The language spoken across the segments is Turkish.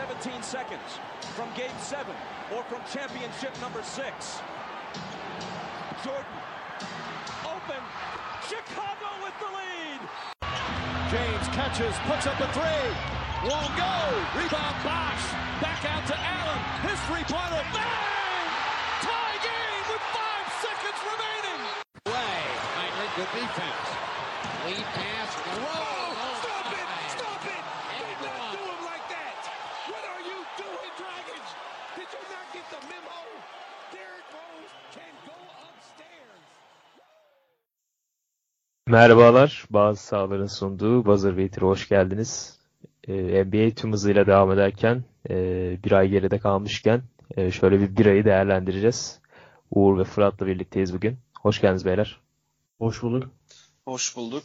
17 seconds from game seven or from championship number six. Jordan, open, Chicago with the lead. James catches, puts up a three. Won't go. Rebound Bosch. Back out to Allen. His three-pointer. Bang! Tie game with five seconds remaining. Way. Knightley, good defense. Lead pass. Roll. Merhabalar, bazı sahaların sunduğu Buzzer Beater'a hoş geldiniz. Ee, NBA tüm hızıyla devam ederken, e, bir ay geride kalmışken e, şöyle bir bir ayı değerlendireceğiz. Uğur ve Fırat'la birlikteyiz bugün. Hoş geldiniz beyler. Hoş bulduk. Hoş bulduk.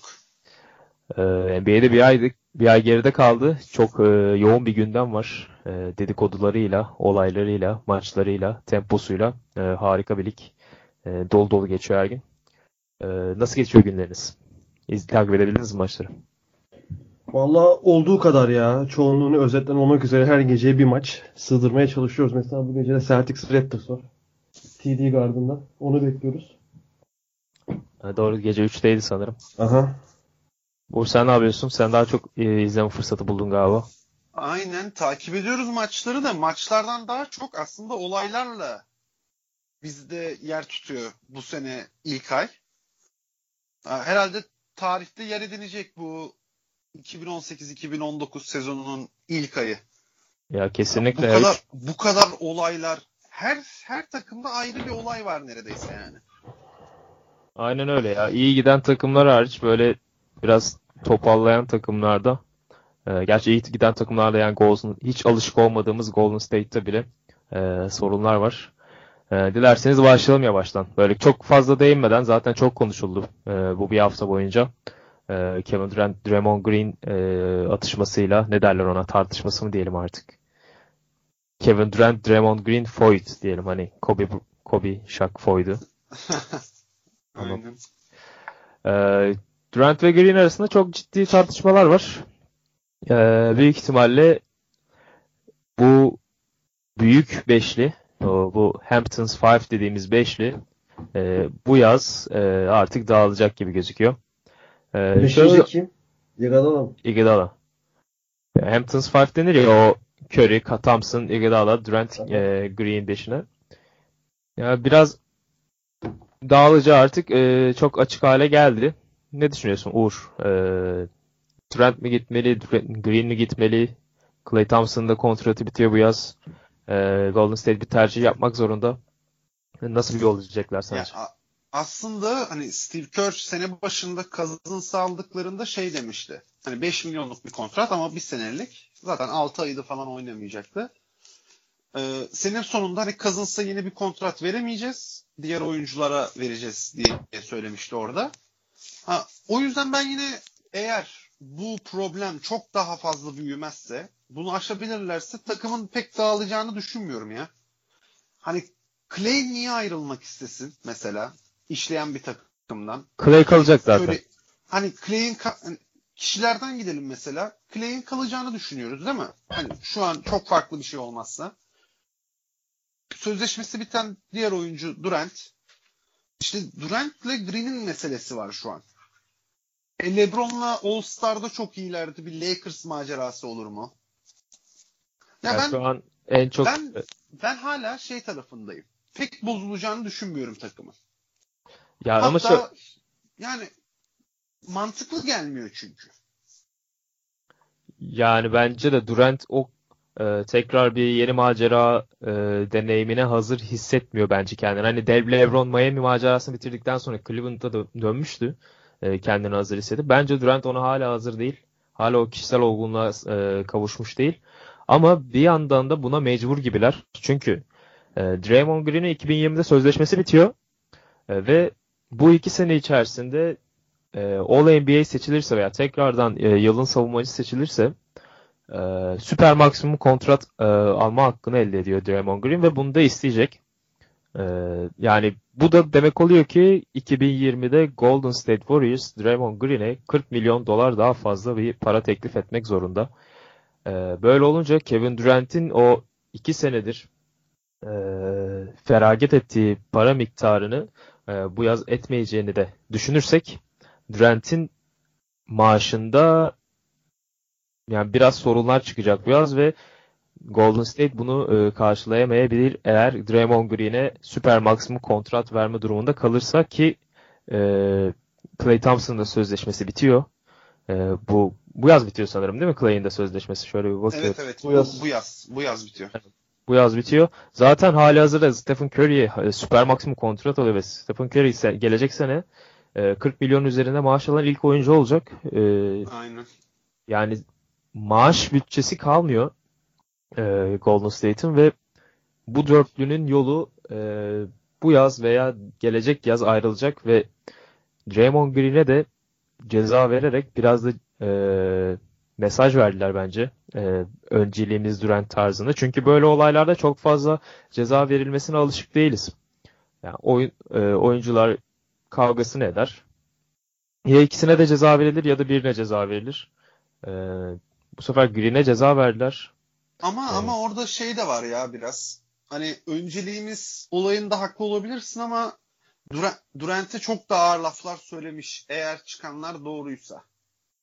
Ee, NBA'de bir ay, bir ay geride kaldı. Çok e, yoğun bir gündem var. E, dedikodularıyla, olaylarıyla, maçlarıyla, temposuyla e, harika bir lig. E, dolu dolu geçiyor her gün. E, nasıl geçiyor günleriniz? İz, takip edebildiniz mi maçları? Valla olduğu kadar ya. Çoğunluğunu özetten olmak üzere her geceye bir maç sığdırmaya çalışıyoruz. Mesela bu gece de Celtics Raptors var. TD Garden'da. Onu bekliyoruz. Ha, doğru gece 3'teydi sanırım. Aha. Uğur sen ne yapıyorsun? Sen daha çok e, izleme fırsatı buldun galiba. Aynen takip ediyoruz maçları da maçlardan daha çok aslında olaylarla bizde yer tutuyor bu sene ilk ay. Ha, Herhalde tarihte yer edinecek bu 2018-2019 sezonunun ilk ayı. Ya Bu kesinlikle. kadar bu kadar olaylar her her takımda ayrı bir olay var neredeyse yani. Aynen öyle ya. İyi giden takımlar hariç böyle biraz topallayan takımlarda e, gerçi iyi giden takımlarda yani Golden, hiç alışık olmadığımız Golden State'te bile e, sorunlar var. E, dilerseniz başlayalım yavaştan. Böyle çok fazla değinmeden zaten çok konuşuldu e, bu bir hafta boyunca. E, Kevin Durant, Draymond Green e, atışmasıyla ne derler ona tartışması mı diyelim artık. Kevin Durant, Draymond Green, Foyt diyelim hani Kobe, Kobe, Shaq. Tamam. Aynen. Ee, Durant ve Green arasında çok ciddi tartışmalar var. Ee, büyük ihtimalle bu büyük beşli, bu Hamptons Five dediğimiz beşli e, bu yaz e, artık dağılacak gibi gözüküyor. Ee, Beşinci şöyle- kim? Iguodala mı? Iguodala. Ya, Hamptons Five denir ya o Curry, Thompson, Iguodala, Durant, e, Green beşine. Ya biraz dağılıcı artık e, çok açık hale geldi. Ne düşünüyorsun Uğur? E, Durant mi gitmeli, Durant- Green mi gitmeli? Klay Thompson'ın da kontratı bitiyor bu yaz. E, Golden State bir tercih yapmak zorunda. Nasıl bir yol izleyecekler sence? aslında hani Steve Kerr sene başında Cousins'ı aldıklarında şey demişti. Hani 5 milyonluk bir kontrat ama bir senelik. Zaten 6 ayda falan oynamayacaktı. Ee, senin sonunda hani Cousins'a yeni bir kontrat veremeyeceğiz. Diğer oyunculara vereceğiz diye söylemişti orada. Ha, o yüzden ben yine eğer bu problem çok daha fazla büyümezse, bunu aşabilirlerse takımın pek dağılacağını düşünmüyorum ya. Hani Clay niye ayrılmak istesin mesela işleyen bir takımdan? Clay kalacak zaten. Böyle, hani Clay'in ka- hani kişilerden gidelim mesela. Clay'in kalacağını düşünüyoruz değil mi? Hani şu an çok farklı bir şey olmazsa. Sözleşmesi biten diğer oyuncu Durant. İşte Durant'le Green'in meselesi var şu an. E LeBron'la All-Star'da çok iyilerdi. Bir Lakers macerası olur mu? Ya Yani ben şu an en çok ben ben hala şey tarafındayım. Pek bozulacağını düşünmüyorum takımın. ya ama şu Hatta yani mantıklı gelmiyor çünkü. Yani bence de Durant o e, tekrar bir yeni macera e, deneyimine hazır hissetmiyor bence kendini. Hani Dev LeBron Miami macerasını bitirdikten sonra Cleveland'da da dönmüştü. E, kendini hazır hissedip. Bence Durant ona hala hazır değil. Hala o kişisel olgunluğa e, kavuşmuş değil. Ama bir yandan da buna mecbur gibiler. Çünkü e, Draymond Green'in 2020'de sözleşmesi bitiyor. E, ve bu iki sene içerisinde e, All NBA seçilirse veya tekrardan e, yılın savunmacı seçilirse e, süper maksimum kontrat e, alma hakkını elde ediyor Draymond Green ve bunu da isteyecek. E, yani bu da demek oluyor ki 2020'de Golden State Warriors Draymond Green'e 40 milyon dolar daha fazla bir para teklif etmek zorunda. E, böyle olunca Kevin Durant'in o iki senedir e, feragat ettiği para miktarını e, bu yaz etmeyeceğini de düşünürsek Durant'in maaşında yani biraz sorunlar çıkacak bu yaz ve Golden State bunu e, karşılayamayabilir eğer Draymond Green'e süper maksimum kontrat verme durumunda kalırsa ki e, Clay Thompson'ın da sözleşmesi bitiyor. E, bu bu yaz bitiyor sanırım değil mi Clay'in de sözleşmesi? Şöyle bir bakıyorum. Evet evet Bu bu, yaz. bu yaz bu yaz bitiyor. Bu yaz bitiyor. Zaten hali hazırda Stephen Curry'ye e, süper maksimum kontrat alıyor ve Stephen Curry ise gelecek sene e, 40 milyon üzerinde maaş alan ilk oyuncu olacak. E, Aynen. yani maaş bütçesi kalmıyor e, Golden State'in ve bu dörtlünün yolu e, bu yaz veya gelecek yaz ayrılacak ve Draymond Green'e de ceza vererek biraz da e, mesaj verdiler bence. E, önceliğimiz Durant tarzında. Çünkü böyle olaylarda çok fazla ceza verilmesine alışık değiliz. Yani oyun, e, oyuncular kavgasını eder. Ya ikisine de ceza verilir ya da birine ceza verilir. E, bu sefer Green'e ceza verdiler. Ama Evet. ama orada şey de var ya biraz. Hani önceliğimiz olayında haklı olabilirsin ama Durant, Durant'e çok da ağır laflar söylemiş eğer çıkanlar doğruysa.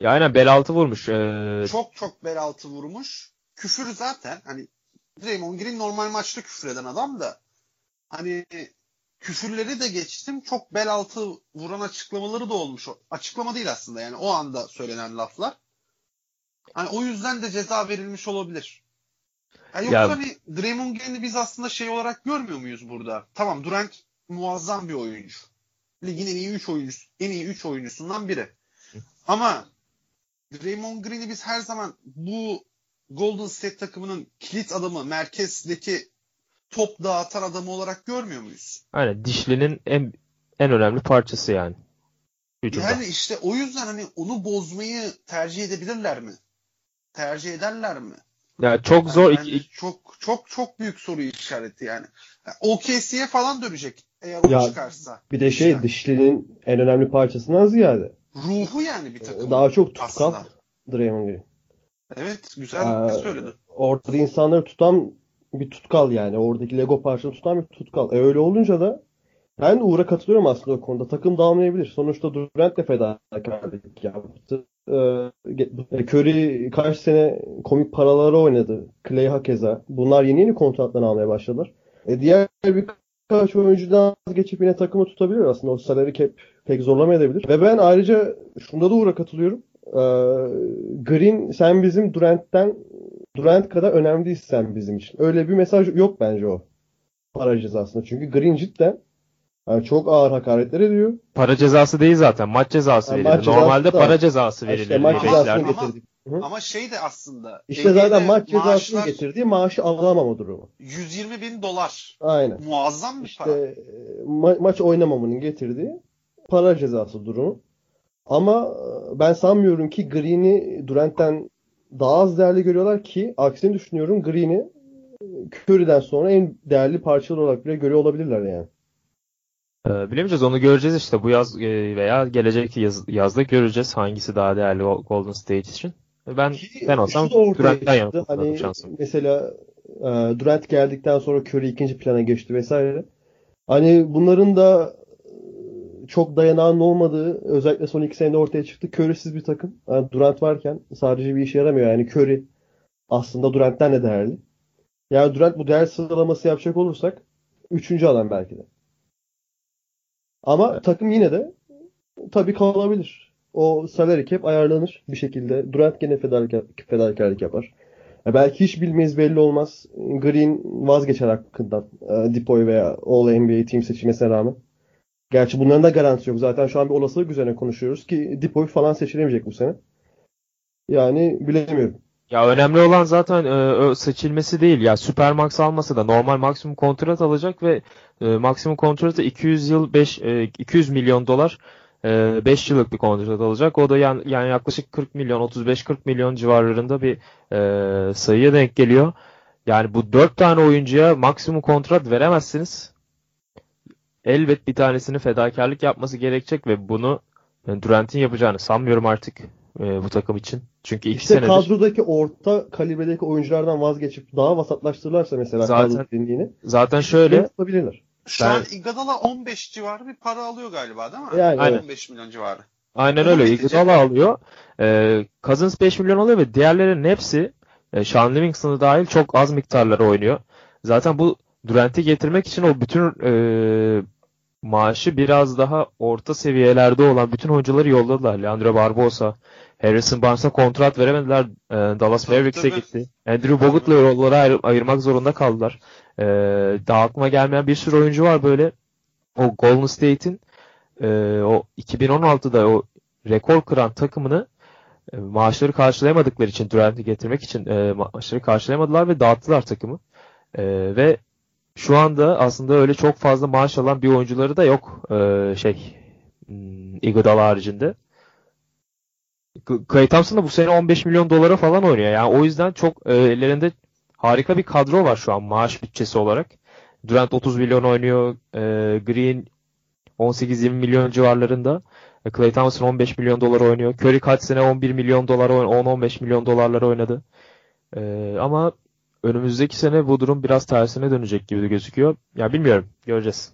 Ya aynen bel altı vurmuş. E, Çok çok bel altı vurmuş. Küfür zaten hani Draymond Green normal maçta küfür eden adam da hani küfürleri de geçtim çok bel altı vuran açıklamaları da olmuş. Açıklama değil aslında yani o anda söylenen laflar. Hani o yüzden de ceza verilmiş olabilir. Yani yoksa Ya- hani Draymond Green'i biz aslında şey olarak görmüyor muyuz burada? Tamam Durant muazzam bir oyuncu. Ligin en iyi 3 oyuncusu, en iyi 3 oyuncusundan biri. Ama Draymond Green'i biz her zaman bu Golden State takımının kilit adamı, merkezdeki top dağıtan adamı olarak görmüyor muyuz? aynen dişlinin en en önemli parçası yani. Hücumda. Yani işte o yüzden hani onu bozmayı tercih edebilirler mi? Tercih ederler mi? Ya çok Yani zor iki, çok çok çok büyük soru işareti yani. yani OKC'ye falan dönecek eğer o Ya, çıkarsa. Bir de şey İşte. dişlinin en önemli parçasından ziyade. Ruhu yani bir takım. Daha çok tutkal. Draymond Green. Evet güzel Ee, söyledin. Orada insanları tutan bir tutkal yani. Oradaki Lego parçasını tutan bir tutkal. E öyle olunca da ben de Uğur'a katılıyorum aslında o konuda. Takım dağılmayabilir. Sonuçta Durant de fedakarlık yaptı. Ee, Curry kaç sene komik paraları oynadı. Clay hakeza. Bunlar yeni yeni kontratlar almaya başladılar. E diğer birkaç oyuncudan geçip yine takımı tutabilir aslında. O salary cap pek zorlamayabilir. Ve ben ayrıca şunda da Uğur'a katılıyorum. Ee, Green sen bizim Durant'ten Durant kadar önemli değilsen bizim için. Öyle bir mesaj yok bence o. Para cezasında. Çünkü Green cidden yani çok ağır hakaretler ediyor. para cezası değil zaten. Maç cezası Yani verilir. maç Normalde da- para cezası İşte verilir. maç Ama- cezasını. Ama- getirdik. Hı. Ama şey de aslında İşte zaten maç cezasını maaşlar getirdiği maaşı alamama durumu. 120 bin dolar. Aynen. Muazzam bir İşte para. e, ma- maç oynamamanın getirdiği para cezası durumu. Ama e, ben sanmıyorum ki Green'i Durant'ten daha az değerli görüyorlar ki aksini düşünüyorum Green'i e, Curry'den sonra en değerli parçalar olarak bile görüyor olabilirler yani. Ee, bilemeyeceğiz onu göreceğiz işte bu yaz e, veya gelecek yaz, yazda göreceğiz hangisi daha değerli Golden State için. Ben Ki ben olsam Durant'tan yana Hani şansımı. mesela e, Durant geldikten sonra Curry ikinci plana geçti vesaire. Hani bunların da e, çok dayanağının olmadığı özellikle son iki senede ortaya çıktı. Curry'siz bir takım. Yani Durant varken sadece bir işe yaramıyor. Yani Curry aslında Durant'ten de değerli. Yani Durant bu değer sıralaması yapacak olursak üçüncü adam belki de. Ama takım yine de tabii kalabilir. O salary cap ayarlanır bir şekilde. Durant gene fedakarlık, fedakarlık yapar. Ya belki hiç bilmeyiz belli olmaz. Green vazgeçer hakkından. E, Dipoy veya All NBA team seçilmesine rağmen. Gerçi bunların da garantisi yok. Zaten şu an bir olasılık üzerine konuşuyoruz ki Dipoy falan seçilemeyecek bu sene. Yani bilemiyorum. Ya önemli olan zaten e, seçilmesi değil. Ya Supermax almasa da normal maksimum kontrat alacak ve e, maksimum kontratı 200 yıl 5 e, 200 milyon dolar 5 yıllık bir kontrat alacak. O da yani, yani yaklaşık 40 milyon 35-40 milyon civarlarında bir e, sayıya denk geliyor. Yani bu 4 tane oyuncuya maksimum kontrat veremezsiniz. Elbet bir tanesini fedakarlık yapması gerekecek ve bunu yani Durant'in yapacağını sanmıyorum artık. E, bu takım için. Çünkü iki İşte senedir kadrodaki orta kalibredeki oyunculardan vazgeçip daha vasatlaştırırlarsa mesela Zaten- kadro derinliğini zaten şöyle tutabilirler. Şu Ben- an Iguodala 15 civarı bir para alıyor galiba değil mi? Yani Aynen. 15 milyon civarı. Aynen öyle. Iguodala alıyor. Ee, Cousins 5 milyon alıyor ve diğerlerinin hepsi e, Sean Livingston'ı dahil çok az miktarlara oynuyor. Zaten bu Durant'i getirmek için o bütün e, maaşı biraz daha orta seviyelerde olan bütün oyuncuları yolladılar. Leandro Barbosa, Harrison Barnes'a kontrat veremediler. E, Dallas Mavericks'e gitti. Andrew Bogut'la yolları ayır- ayırmak zorunda kaldılar. E, daha aklıma gelmeyen bir sürü oyuncu var böyle. O Golden State'in e, o 2016'da o rekor kıran takımını e, maaşları karşılayamadıkları için Durant'i getirmek için e, maaşları karşılayamadılar ve dağıttılar takımı. E, ve şu anda aslında öyle çok fazla maaş alan bir oyuncuları da yok e, şey hmm, Iguodala haricinde. Klay Thompson da bu sene 15 milyon dolara falan oynuyor. Yani o yüzden çok e, ellerinde harika bir kadro var şu an maaş bütçesi olarak. Durant 30 milyon oynuyor. e, Green 18-20 milyon civarlarında. E, Klay Thompson 15 milyon dolar oynuyor. Curry kaç sene 11 milyon dolar, 10-15 milyon dolarlara oynadı. E, ama önümüzdeki sene bu durum biraz tersine dönecek gibi gözüküyor. Ya bilmiyorum. Göreceğiz.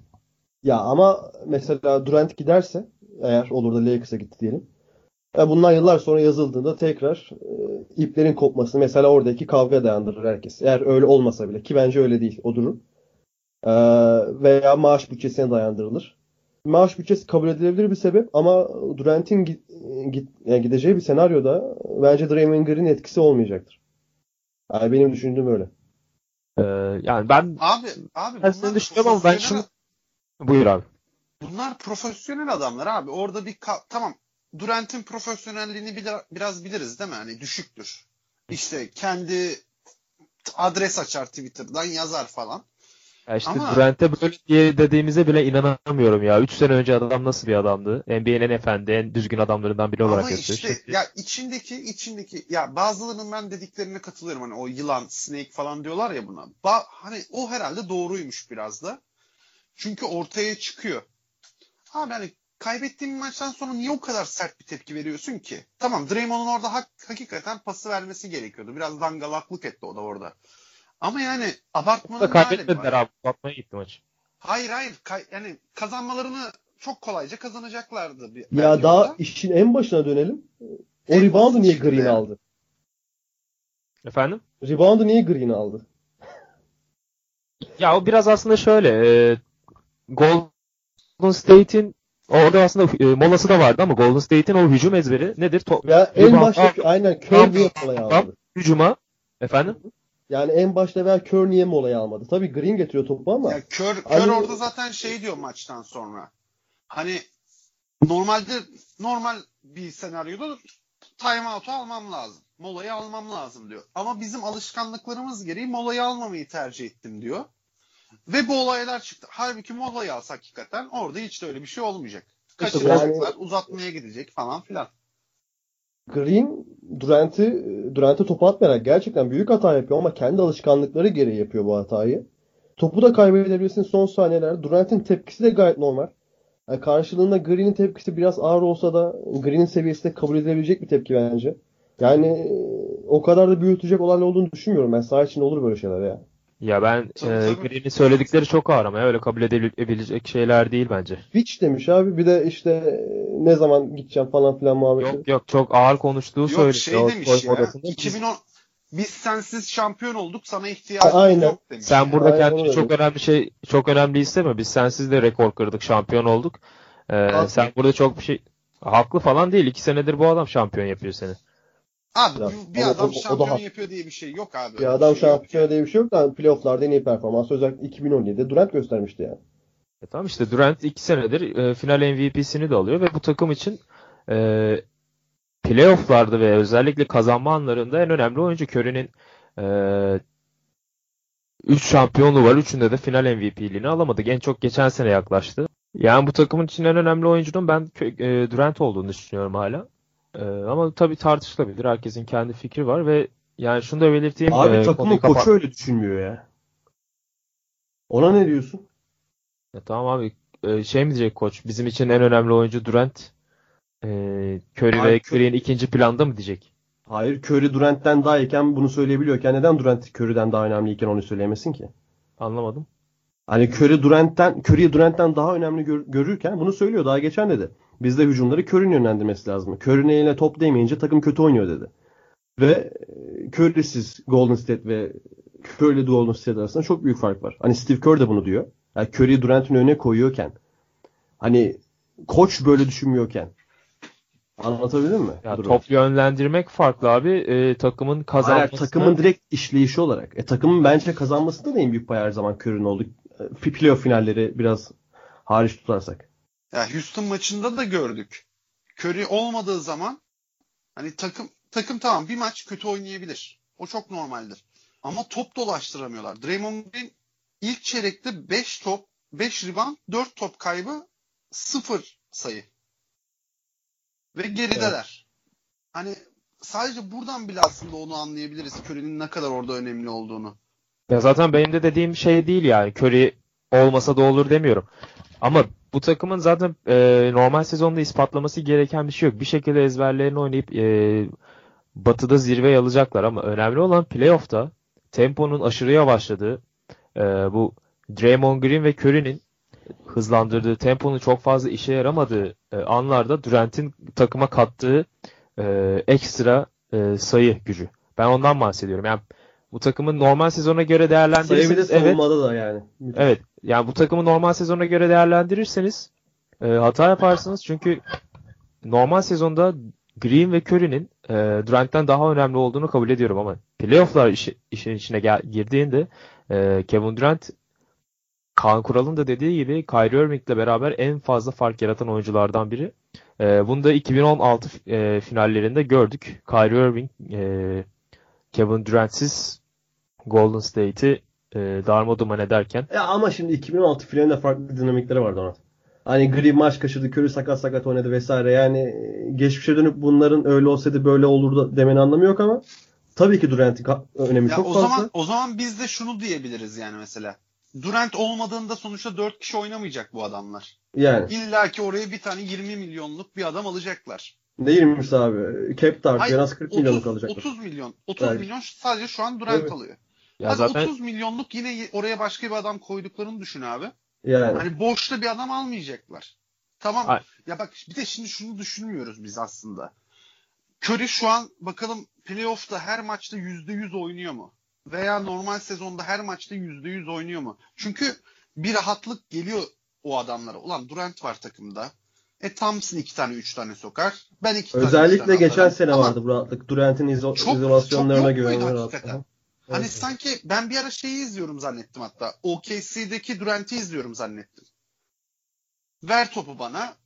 Ya ama mesela Durant giderse eğer olur da Lakers'a gitti diyelim. Ya bundan yıllar sonra yazıldığında tekrar e, iplerin kopması mesela oradaki kavga dayandırır herkes. Eğer öyle olmasa bile ki bence öyle değil o durum. E, veya maaş bütçesine dayandırılır. Maaş bütçesi kabul edilebilir bir sebep ama Durant'in git, git, yani gideceği bir senaryoda bence Draymond Green'in etkisi olmayacaktır. Yani benim düşündüğüm öyle. E, yani ben Abi abi Ben seni düşünüyorum ama ben profesyonel- buyur abi. Bunlar profesyonel adamlar abi. Orada bir ka- tamam Durant'in profesyonelliğini bile- biraz biliriz değil mi? Hani düşüktür. İşte kendi adres açar Twitter'dan yazar falan. Ya işte Ama- Durant'e böyle diye dediğimize bile inanamıyorum ya. 3 sene önce adam nasıl bir adamdı? NBA'nin en efendi, en düzgün adamlarından biri olarak Ama yazıyor. işte Şimdi- ya içindeki içindeki ya bazılarının ben dediklerine katılıyorum. Hani o yılan, snake falan diyorlar ya buna. Ba- hani o herhalde doğruymuş biraz da. Çünkü ortaya çıkıyor. Abi hani kaybettiğin maçtan sonra niye o kadar sert bir tepki veriyorsun ki? Tamam Draymond'un orada hak, hakikaten pası vermesi gerekiyordu. Biraz dangalaklık etti o da orada. Ama yani abartmanın da kaybetmediler abi. Batmaya gitti maç. Hayır hayır. Kay- yani kazanmalarını çok kolayca kazanacaklardı. Bir, Ya daha orada. işin en başına dönelim. O En reboundu niye Green yani. aldı? Efendim? Reboundu niye Green aldı? Ya o biraz aslında şöyle. E, Golden State'in orada aslında e, molası da vardı ama Golden State'in o hücum ezberi nedir? To- Ya en başta aynen molayı Tamam. aldı? hücuma efendim? Yani en başta veya Curry niye molayı almadı? Tabii Green getiriyor topu ama Ya kör, kör Hani- orada zaten şey diyor maçtan sonra. Hani normalde normal bir senaryoda timeout'u almam lazım. Molayı almam lazım diyor. Ama bizim alışkanlıklarımız gereği molayı almamayı tercih ettim diyor. Ve bu olaylar çıktı. Halbuki molayı alsak hakikaten orada hiç de öyle bir şey olmayacak. Kaçıracaklar, uzatmaya gidecek falan filan. Green Durant'i Durant'e topu atmayarak gerçekten büyük hata yapıyor ama kendi alışkanlıkları gereği yapıyor bu hatayı. Topu da kaybedebilirsin son saniyeler. Durant'in tepkisi de gayet normal. Yani karşılığında Green'in tepkisi biraz ağır olsa da Green'in seviyesinde kabul edilebilecek bir tepki bence. Yani e, o kadar da büyütecek olaylar olduğunu düşünmüyorum. Ben saha içinde olur böyle şeyler ya. Ya ben Tabii, e, tabii. Green'in söyledikleri çok ağır ama ya, öyle kabul edebilecek şeyler değil bence. Fitch demiş abi. Bir de işte e, ne zaman gideceğim falan filan muhabbeti. Yok yok çok ağır konuştuğu Yok söyleniyor. şey o demiş soyunma ya. odasında. Biz- 2010 biz sensiz şampiyon olduk sana ihtiyacımız Aynen. yok demiş. Sen burada Aynen kendini çok önemli şey çok önemli isteme. Biz sensiz de rekor kırdık, şampiyon olduk. Ee, Haklı. sen burada çok bir şey haklı falan değil. İki senedir bu adam şampiyon yapıyor seni. Abi Ya, bir ama adam o- o da şampiyon yapıyor diye bir şey yok abi. Bir adam şey yok şampiyon diye bir şey yok da playofflarda en iyi performans özellikle 2017'de Durant göstermişti yani. E tamam işte Durant iki senedir e, final MVP'sini de alıyor ve bu takım için e, playofflarda ve özellikle kazanma anlarında en önemli oyuncu Curry'nin e, 3 şampiyonluğu var. Üçünde de final MVP'liğini alamadık. En çok geçen sene yaklaştı. Yani bu takımın için en önemli oyuncunun ben e, Durant olduğunu düşünüyorum hala. E, ama tabii tartışılabilir. Herkesin kendi fikri var ve yani şunu da belirteyim. Abi e, takımın koçu kapat- öyle düşünmüyor ya. Ona ne diyorsun? Ya tamam abi e, şey mi diyecek koç? Bizim için en önemli oyuncu Durant. e, Curry ve Curry- Curry'in ikinci planda mı diyecek? Hayır Curry Durant'ten daha iyiken bunu söyleyebiliyorken neden Durant Curry'den daha önemliyken onu söyleyemesin ki? Anlamadım. Hani Curry Durant'ten Curry'i Durant'ten daha önemli gör- görürken bunu söylüyor daha geçen dedi. Bizde hücumları Curry'nin yönlendirmesi lazım. Curry'nin eline top değmeyince takım kötü oynuyor dedi. Ve e, Curry'siz Golden State ve Curry'li Golden State arasında çok büyük fark var. Hani Steve Kerr de bunu diyor. Yani Curry'i Durant'in önüne koyuyorken hani koç böyle düşünmüyorken anlatabildim mi? Ya top yönlendirmek farklı abi. E, takımın Hayır, kazanmasına takımın direkt işleyişi olarak. E, takımın bence kazanmasında da en büyük pay her zaman Curry'nin oldu. E, Playoff finalleri biraz hariç tutarsak. Ya Houston maçında da gördük. Curry olmadığı zaman hani takım takım tamam bir maç kötü oynayabilir. O çok normaldir. Ama top dolaştıramıyorlar. Draymond Green ilk çeyrekte 5 top, 5 rebound, 4 top kaybı, 0 sayı. Ve gerideler. Hani sadece buradan bile aslında onu anlayabiliriz. Curry'nin ne kadar orada önemli olduğunu. Ya zaten benim de dediğim şey değil yani. Curry olmasa da olur demiyorum. Ama bu takımın zaten e, normal sezonda ispatlaması gereken bir şey yok. Bir şekilde ezberlerini oynayıp e, batıda zirveye alacaklar ama önemli olan playoff'ta temponun aşırı yavaşladığı e, bu Draymond Green ve Curry'nin hızlandırdığı temponun çok fazla işe yaramadığı e, anlarda Durant'in takıma kattığı e, ekstra e, sayı gücü. Ben ondan bahsediyorum. Yani bu takımın normal sezona göre Sayı değerlendirirseniz evet savunmada da yani. Evet. Yani bu takımı normal sezona göre değerlendirirseniz e, hata yaparsınız. Çünkü normal sezonda Green ve Curry'nin e, Durant'ten daha önemli olduğunu kabul ediyorum ama playoff'lar işi, işin içine gel- girdiğinde e, Kevin Durant Kaan Kural'ın da dediği gibi Kyrie Irving'le beraber en fazla fark yaratan oyunculardan biri. E, bunu da 2016 f- e, finallerinde gördük. Kyrie Irving e, Kevin Durant'siz Golden State'i e, darmadağın ederken Ya ama şimdi 2016 finalinde farklı dinamikleri var Donat. Hani Green maç kaçırdı, Curry sakat sakat oynadı vesaire. Yani e, geçmişe dönüp bunların öyle olsaydı böyle olurdu demenin anlamı yok ama tabii ki Durant'in önemi Ya çok o fazla. zaman o zaman biz de şunu diyebiliriz yani mesela. Durant olmadığında sonuçta 4 kişi oynamayacak bu adamlar. Yani İlla ki oraya bir tane 20 milyonluk bir adam alacaklar. ne 20'si abi? Cap Hayır, en az 40 milyonluk alacaklar. 30 milyon. 30 Evet. milyon sadece şu an Durant Evet. alıyor. Ya Hadi zaten 30 milyonluk yine oraya başka bir adam koyduklarını düşün abi. Yani Hani boşta bir adam almayacaklar. Tamam. Ay- Ya bak bir de şimdi şunu düşünmüyoruz biz aslında. Curry şu an bakalım playoff'ta her maçta %100 oynuyor mu? Veya normal sezonda her maçta %100 oynuyor mu? Çünkü bir rahatlık geliyor o adamlara. Ulan Durant var takımda. E Thompson iki tane üç tane sokar. Ben iki tane özellikle tane geçen atarım. sene Ama vardı bu rahatlık. Durant'in izo- Çok- izolasyonlarına çok yok Hani Evet. sanki ben bir ara şeyi izliyorum zannettim hatta. OKC'deki Durant'i izliyorum zannettim. Ver topu bana.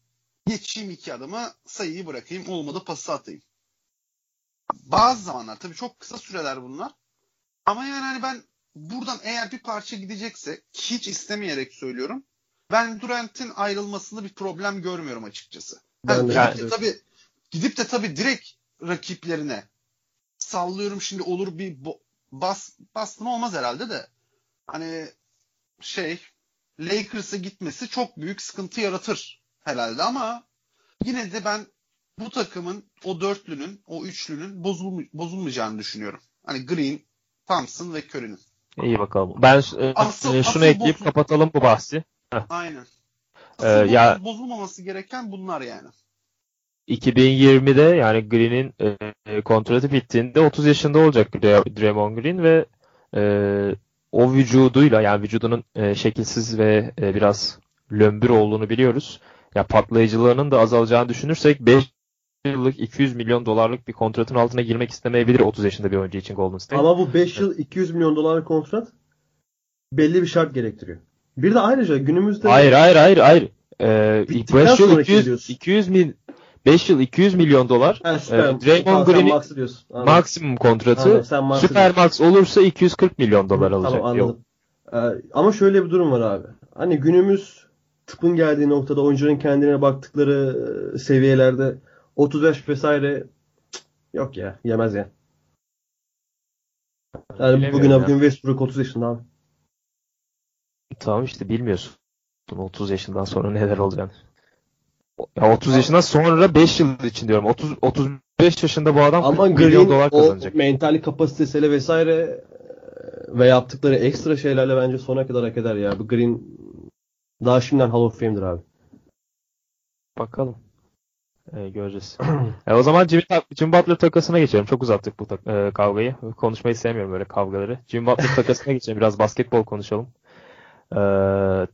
Geçeyim iki adımı. Sayıyı bırakayım. Olmadı pası atayım. Bazı zamanlar tabii çok kısa süreler bunlar. Ama yani hani ben buradan eğer bir parça gidecekse hiç istemeyerek söylüyorum. Ben Durant'in ayrılmasında bir problem görmüyorum açıkçası. Ben de gidip de tabii gidip de tabii direkt rakiplerine sallıyorum şimdi olur bir bas bastım olmaz herhalde de hani şey Lakers'a gitmesi çok büyük sıkıntı yaratır herhalde ama yine de ben bu takımın o dörtlünün o üçlünün bozulm- bozulmayacağını düşünüyorum. Hani Green, Thompson ve Curry'nin. iyi bakalım. Ben e, Asıl- e, şunu asıl ekleyip bozul- kapatalım bu bahsi. Aynen. Ee, Asıl ya- boz- bozulmaması gereken bunlar yani. 2020'de yani Green'in e, e, kontratı bittiğinde 30 yaşında olacak Dray- Draymond Green ve e, o vücuduyla yani vücudunun e, şekilsiz ve e, biraz lömbür olduğunu biliyoruz. Ya patlayıcılığının da azalacağını düşünürsek 5 yıllık 200 milyon dolarlık bir kontratın altına girmek istemeyebilir 30 yaşında bir oyuncu için Golden State. Ama bu 5 yıl 200 milyon dolarlık kontrat belli bir şart gerektiriyor. Bir de ayrıca günümüzde Hayır hayır hayır hayır. Ee, Bittikten 5 yıl sonraki 200, diyorsun. 200 mil 5 yıl 200 milyon dolar. Ha, süper. Draymond Tamam, sen Green'in maksimum kontratı Anladım, sen Max'ı Süper diyorsun. Max olursa 240 milyon dolar alacak. Tamam anladım. Ee, ama şöyle bir durum var abi. Hani günümüz tıpın geldiği noktada oyuncuların kendine baktıkları e, seviyelerde 30 yaş vesaire cık, yok ya yemez ya. Yani bugün ya. bugün Westbrook 30 yaşında abi. Tamam işte bilmiyorsun 30 yaşından sonra neler olacağını. Ya 30 yaşından sonra 5 yıl için diyorum. 30 35 yaşında bu adam Ama 40 milyon Green dolar o kazanacak. mental kapasitesiyle vesaire e, ve yaptıkları ekstra şeylerle bence sona kadar hak eder ya. Bu Green daha şimdiden Hall of Fame'dir abi. Bakalım. Ee, göreceğiz. e, o zaman Jimmy, Jimmy Butler takasına geçelim. Çok uzattık bu tak- e, kavgayı. Konuşmayı sevmiyorum böyle kavgaları. Jimmy Butler takasına geçelim. Biraz basketbol konuşalım. Ee,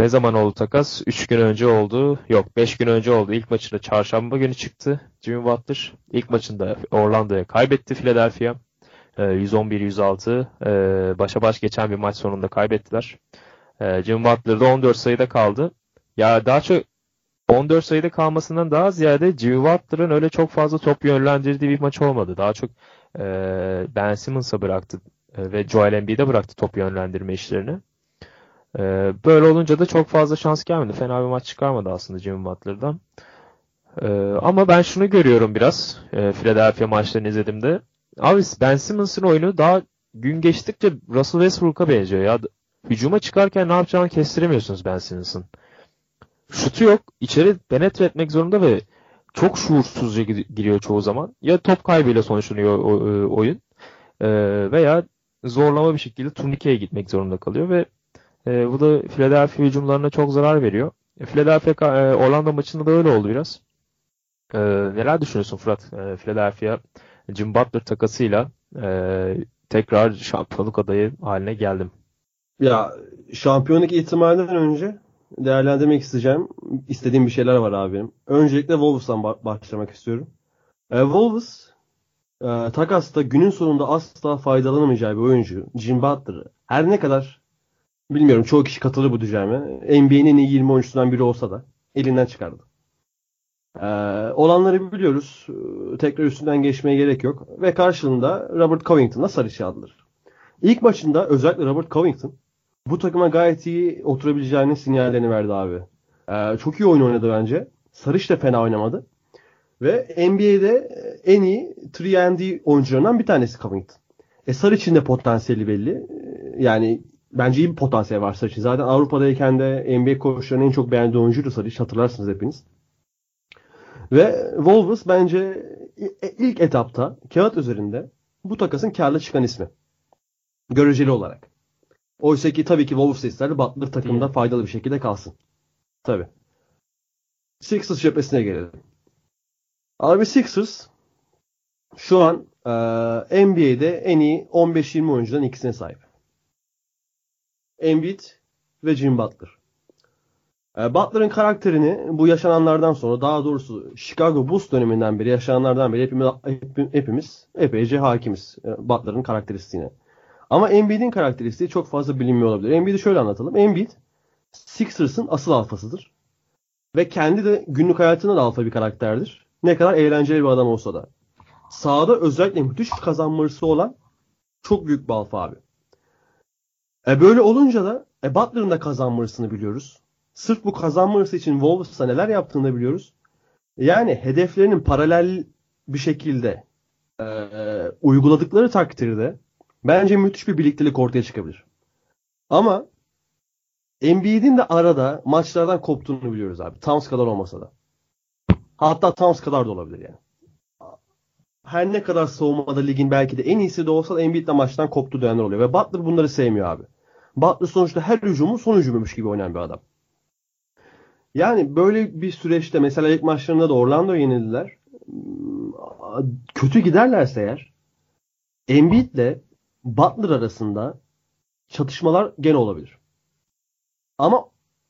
ne zaman oldu takas? 3 gün önce oldu. Yok 5 gün önce oldu. İlk maçında çarşamba günü çıktı Jimmy Butler. İlk maçında Orlando'ya kaybetti Philadelphia. Ee, 111-106. Ee, başa baş geçen bir maç sonunda kaybettiler. Ee, Jimmy Butler da 14 sayıda kaldı. Ya daha çok 14 sayıda kalmasından daha ziyade Jimmy Butler'ın öyle çok fazla top yönlendirdiği bir maç olmadı. Daha çok Ben Simmons'a bıraktı ve Joel Embiid'e bıraktı top yönlendirme işlerini. E, böyle olunca da çok fazla şans gelmedi. Fena bir maç çıkarmadı aslında Jimmy Butler'dan. E, ama ben şunu görüyorum biraz e, Philadelphia maçlarını izlediğimde. Abi Ben Simmons'ın oyunu daha gün geçtikçe Russell Westbrook'a benziyor ya. Hücuma çıkarken ne yapacağını kestiremiyorsunuz Ben Simmons'ın. Şutu yok. İçeri penetre etmek zorunda ve çok şuursuzca gir- giriyor çoğu zaman. Ya top kaybıyla sonuçlanıyor o- oyun e, veya zorlama bir şekilde turnikeye gitmek zorunda kalıyor ve e, bu da Philadelphia hücumlarına çok zarar veriyor. E, Philadelphia e, Orlando maçında da öyle oldu biraz. E, neler düşünüyorsun Fırat? E, Philadelphia Jim Butler takasıyla e, tekrar şampiyonluk adayı haline geldim. Ya şampiyonluk ihtimalinden önce değerlendirmek isteyeceğim. istediğim bir şeyler var abi benim. Öncelikle Wolves'tan ba- başlamak istiyorum. E, Wolves e, takasta günün sonunda asla faydalanamayacağı bir oyuncu. Jim Butler'ı her ne kadar bilmiyorum çoğu kişi katılır bu düzenime. NBA'nin iyi 20 oyuncusundan biri olsa da elinden çıkardı. E, olanları biliyoruz. E, Tekrar üstünden geçmeye gerek yok. Ve karşılığında Robert Covington'la sarışı aldılar. İlk maçında özellikle Robert Covington bu takıma gayet iyi oturabileceğinin sinyallerini verdi abi. Ee, çok iyi oyun oynadı bence. Sarış da fena oynamadı. Ve NBA'de en iyi 3 oyuncularından bir tanesi Covington. E Sarıç'ın de potansiyeli belli. Ee, Yani bence iyi bir potansiyel var Sarıç'ın. Zaten Avrupa'dayken de NBA koçlarının en çok beğendiği oyuncuydu Sarıç. Hatırlarsınız hepiniz. Ve Wolves bence ilk etapta kağıt üzerinde bu takasın karlı çıkan ismi. Göreceli olarak. Oysa ki tabii ki Wolves isterdi Butler takımda faydalı bir şekilde kalsın. Tabii. Sixers cephesine gelelim. Abi Sixers şu an e, NBA'de en iyi 15-20 oyuncudan ikisine sahip. Embiid ve Jim Butler. E, Butler'ın karakterini bu yaşananlardan sonra daha doğrusu Chicago Bulls döneminden beri yaşananlardan beri hepimiz, hepimiz epeyce hakimiz e, Butler'ın karakteristiğine. Ama Embiid'in karakteristiği çok fazla bilinmiyor olabilir. Embiid'i şöyle anlatalım. Embiid Sixers'ın asıl alfasıdır. Ve kendi de günlük hayatında da alfa bir karakterdir. Ne kadar eğlenceli bir adam olsa da. Sahada özellikle müthiş kazanması olan çok büyük bir alfa abi. E böyle olunca da e Butler'ın da kazanmasını biliyoruz. Sırf bu kazanması için Wolves'a neler yaptığını da biliyoruz. Yani hedeflerinin paralel bir şekilde e, uyguladıkları takdirde bence müthiş bir birliktelik ortaya çıkabilir. Ama Embiid'in de arada maçlardan koptuğunu biliyoruz abi. Towns kadar olmasa da. Hatta Towns kadar da olabilir yani. Her ne kadar savunmada ligin belki de en iyisi de olsa da Embiid de maçtan koptu dönemler oluyor. Ve Butler bunları sevmiyor abi. Butler sonuçta her hücumu son hücumuymuş gibi oynayan bir adam. Yani böyle bir süreçte mesela ilk maçlarında da Orlando yenildiler. Kötü giderlerse eğer Embiid'le Butler arasında çatışmalar gene olabilir. Ama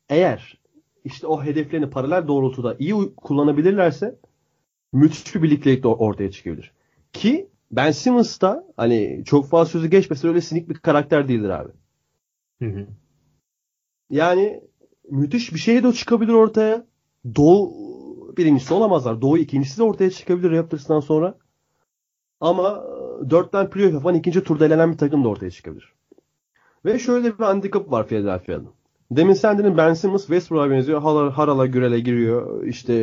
eğer işte o hedeflerini paralel doğrultuda iyi kullanabilirlerse müthiş bir birliktelik de ortaya çıkabilir. Ki Ben Simmons da hani çok fazla sözü geçmese öyle sinik bir karakter değildir abi. Hı hı. Yani müthiş bir şey de çıkabilir ortaya. Doğu birincisi olamazlar. Doğu ikincisi de ortaya çıkabilir Raptors'tan sonra. Ama dörtten playoff yapan ikinci turda elenen bir takım da ortaya çıkabilir. Ve şöyle bir handikap var Philadelphia'nın. Demin sen dedin Ben Simmons Westbrook'a benziyor. Harala, harala gürele giriyor. İşte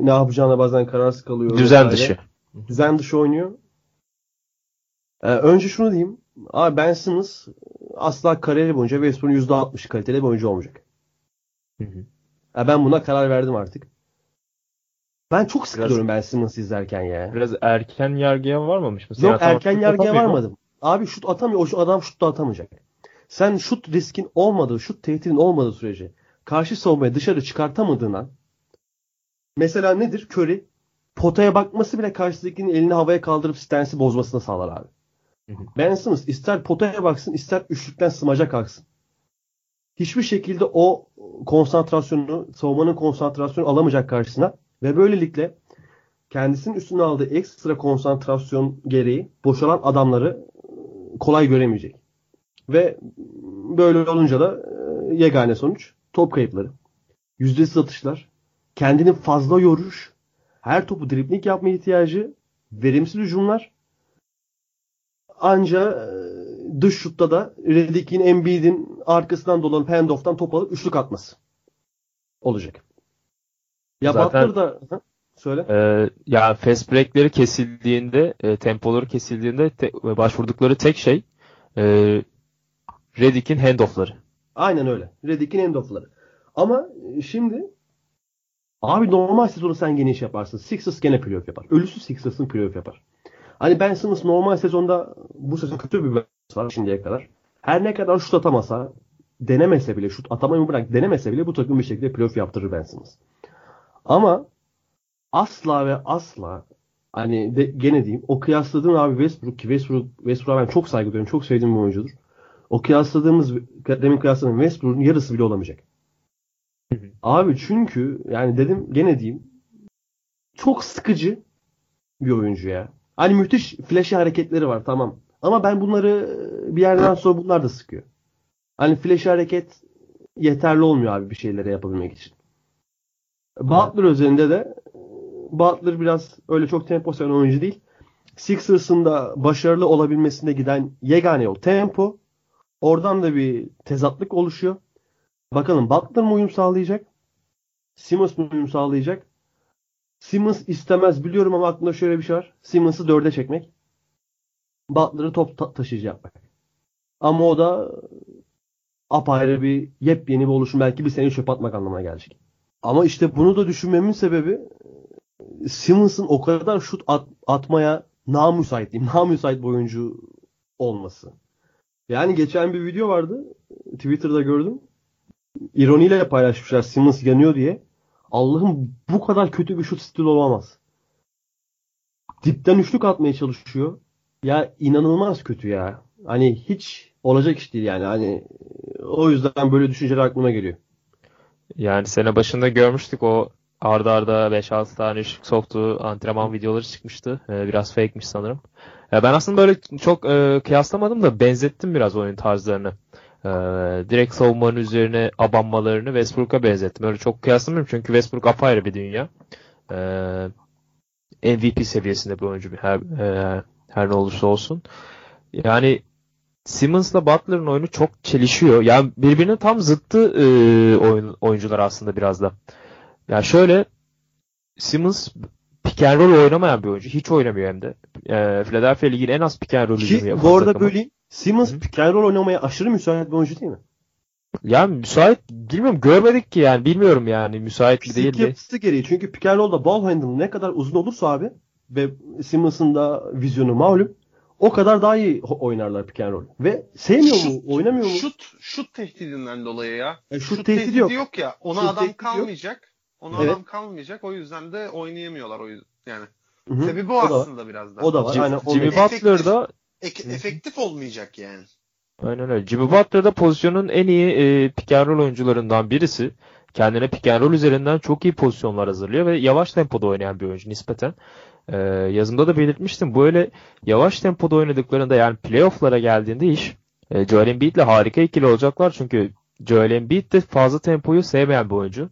ne yapacağına bazen kararsız kalıyor. Düzen vesaire. dışı. Düzen dışı oynuyor. Ee, önce şunu diyeyim. Abi Ben Simmons asla kariyeri boyunca Westbrook'un %60 kaliteli bir oyuncu olmayacak. Hı hı. Ya ben buna karar verdim artık. Ben çok sıkılıyorum ben Simmons izlerken ya. Biraz erken yargıya varmamış mı? Yok erken yargıya varmadım. Abi şut atamıyor. O şu adam şut da atamayacak. Sen şut riskin olmadığı, şut tehditin olmadığı sürece karşı savunmayı dışarı çıkartamadığın an mesela nedir? Curry potaya bakması bile karşıdakinin elini havaya kaldırıp stansı bozmasına sağlar abi. Ben Simmons ister potaya baksın ister üçlükten smaca kalksın. Hiçbir şekilde o konsantrasyonu, savunmanın konsantrasyonu alamayacak karşısına ve böylelikle kendisinin üstüne aldığı ekstra konsantrasyon gereği boşalan adamları kolay göremeyecek. Ve böyle olunca da e, yegane sonuç top kayıpları. Yüzdesiz atışlar, kendini fazla yoruş, her topu dribling yapma ihtiyacı, verimsiz hücumlar. Anca e, dış şutta da Redick'in Embiid'in arkasından dolanıp handoff'tan top alıp üçlük atması olacak. Ya Zaten- Butler da Hı? söyle. Ee, ya fast break'leri kesildiğinde, e, tempoları kesildiğinde te- başvurdukları tek şey e, Redick'in handoff'ları. Aynen öyle. Redick'in handoff'ları. Ama e, şimdi abi normal sezonu sen geniş yaparsın. Sixers gene playoff yapar. Ölüsü Sixers'ın playoff yapar. Hani Ben Simmons normal sezonda bu sezon kötü bir var şimdiye kadar. Her ne kadar şut atamasa, denemese bile, şut atamayı bırak denemese bile bu takım bir şekilde playoff yaptırır Ben Simmons. Ama asla ve asla hani de, gene diyeyim o kıyasladığın abi Westbrook ki Westbrook, Westbrook'a ben çok saygı duyuyorum. Çok sevdiğim bir oyuncudur. O kıyasladığımız demin kıyasladığım Westbrook'un yarısı bile olamayacak. Abi çünkü yani dedim gene diyeyim çok sıkıcı bir oyuncu ya. Hani müthiş flash hareketleri var tamam. Ama ben bunları bir yerden sonra bunlar da sıkıyor. Hani flash hareket yeterli olmuyor abi bir şeylere yapabilmek için. Butler özelinde de Butler biraz öyle çok tempo seven oyuncu değil. Sixers'ın da başarılı olabilmesinde giden yegane yol tempo. Oradan da bir tezatlık oluşuyor. Bakalım Butler mı uyum sağlayacak? Simmons mı uyum sağlayacak? Simmons istemez biliyorum ama aklımda şöyle bir şey var. Simmons'ı dörde çekmek. Butler'ı top ta- taşıyıcı yapmak. Ama o da apayrı bir yepyeni bir oluşum. Belki bir sene çöp atmak anlamına gelecek. Ama işte bunu da düşünmemin sebebi Simmons'ın o kadar şut at- atmaya namüsait diyeyim. Namüsait bir oyuncu olması. Yani geçen bir video vardı. Twitter'da gördüm. İroniyle paylaşmışlar Simmons yanıyor diye. Allah'ım bu kadar kötü bir şut stili olamaz. Dipten üçlük atmaya çalışıyor. Ya inanılmaz kötü ya. Hani hiç olacak iş değil yani. Hani o yüzden böyle düşünceler aklıma geliyor. Yani sene başında görmüştük o arda arda 5-6 tane üçlük soktuğu antrenman videoları çıkmıştı. Ee, biraz fake'miş sanırım. Ya ben aslında böyle çok e, kıyaslamadım da benzettim biraz oyun tarzlarını. Ee, direkt savunmanın üzerine abanmalarını Westbrook'a benzettim. Öyle çok kıyaslamıyorum çünkü Westbrook apayrı bir dünya. Ee, MVP seviyesinde bir oyuncu her, e, her ne olursa olsun. Yani Simmons'la Butler'ın oyunu çok çelişiyor. Yani birbirinin tam zıttı e, oyun, oyuncular aslında biraz da. Ya şöyle Simmons pick and roll oynamayan bir oyuncu. Hiç oynamıyor hem de. E, Philadelphia Ligi'nin en az pick and roll hücumu Ki yapan bu arada takımı. böleyim. Simmons pick and roll oynamaya aşırı müsait bir oyuncu değil mi? Yani müsait bilmiyorum görmedik ki yani bilmiyorum yani müsait mi değil mi? yapısı gereği. Çünkü pick and roll'da ball handle ne kadar uzun olursa abi ve Simmons'ın da vizyonu malum o kadar daha iyi oynarlar pick and roll. Ve sevmiyor mu? Oynamıyor mu? Şut, şut tehdidinden dolayı ya. E, şut şut tehdidi tehdidi yok. ya. Ona Şut adam tehdidi yok. kalmayacak. Ona Evet. adam kalmayacak. O yüzden de oynayamıyorlar o yüzden. Yani Hı hı. sebebi o, O da aslında biraz da. O da var. Jim- Aynen, o Jimmy da- Butler da Ek- efektif olmayacak yani. Aynen öyle. Jimmy Butler da pozisyonun en iyi e, pick and roll oyuncularından birisi. Kendine pick and roll üzerinden çok iyi pozisyonlar hazırlıyor ve yavaş tempoda oynayan bir oyuncu nispeten. E, yazımda da belirtmiştim. Böyle yavaş tempoda oynadıklarında yani playoff'lara geldiğinde iş e, Joel Embiid'le harika ikili olacaklar çünkü Joel Embiid de fazla tempoyu sevmeyen bir oyuncu.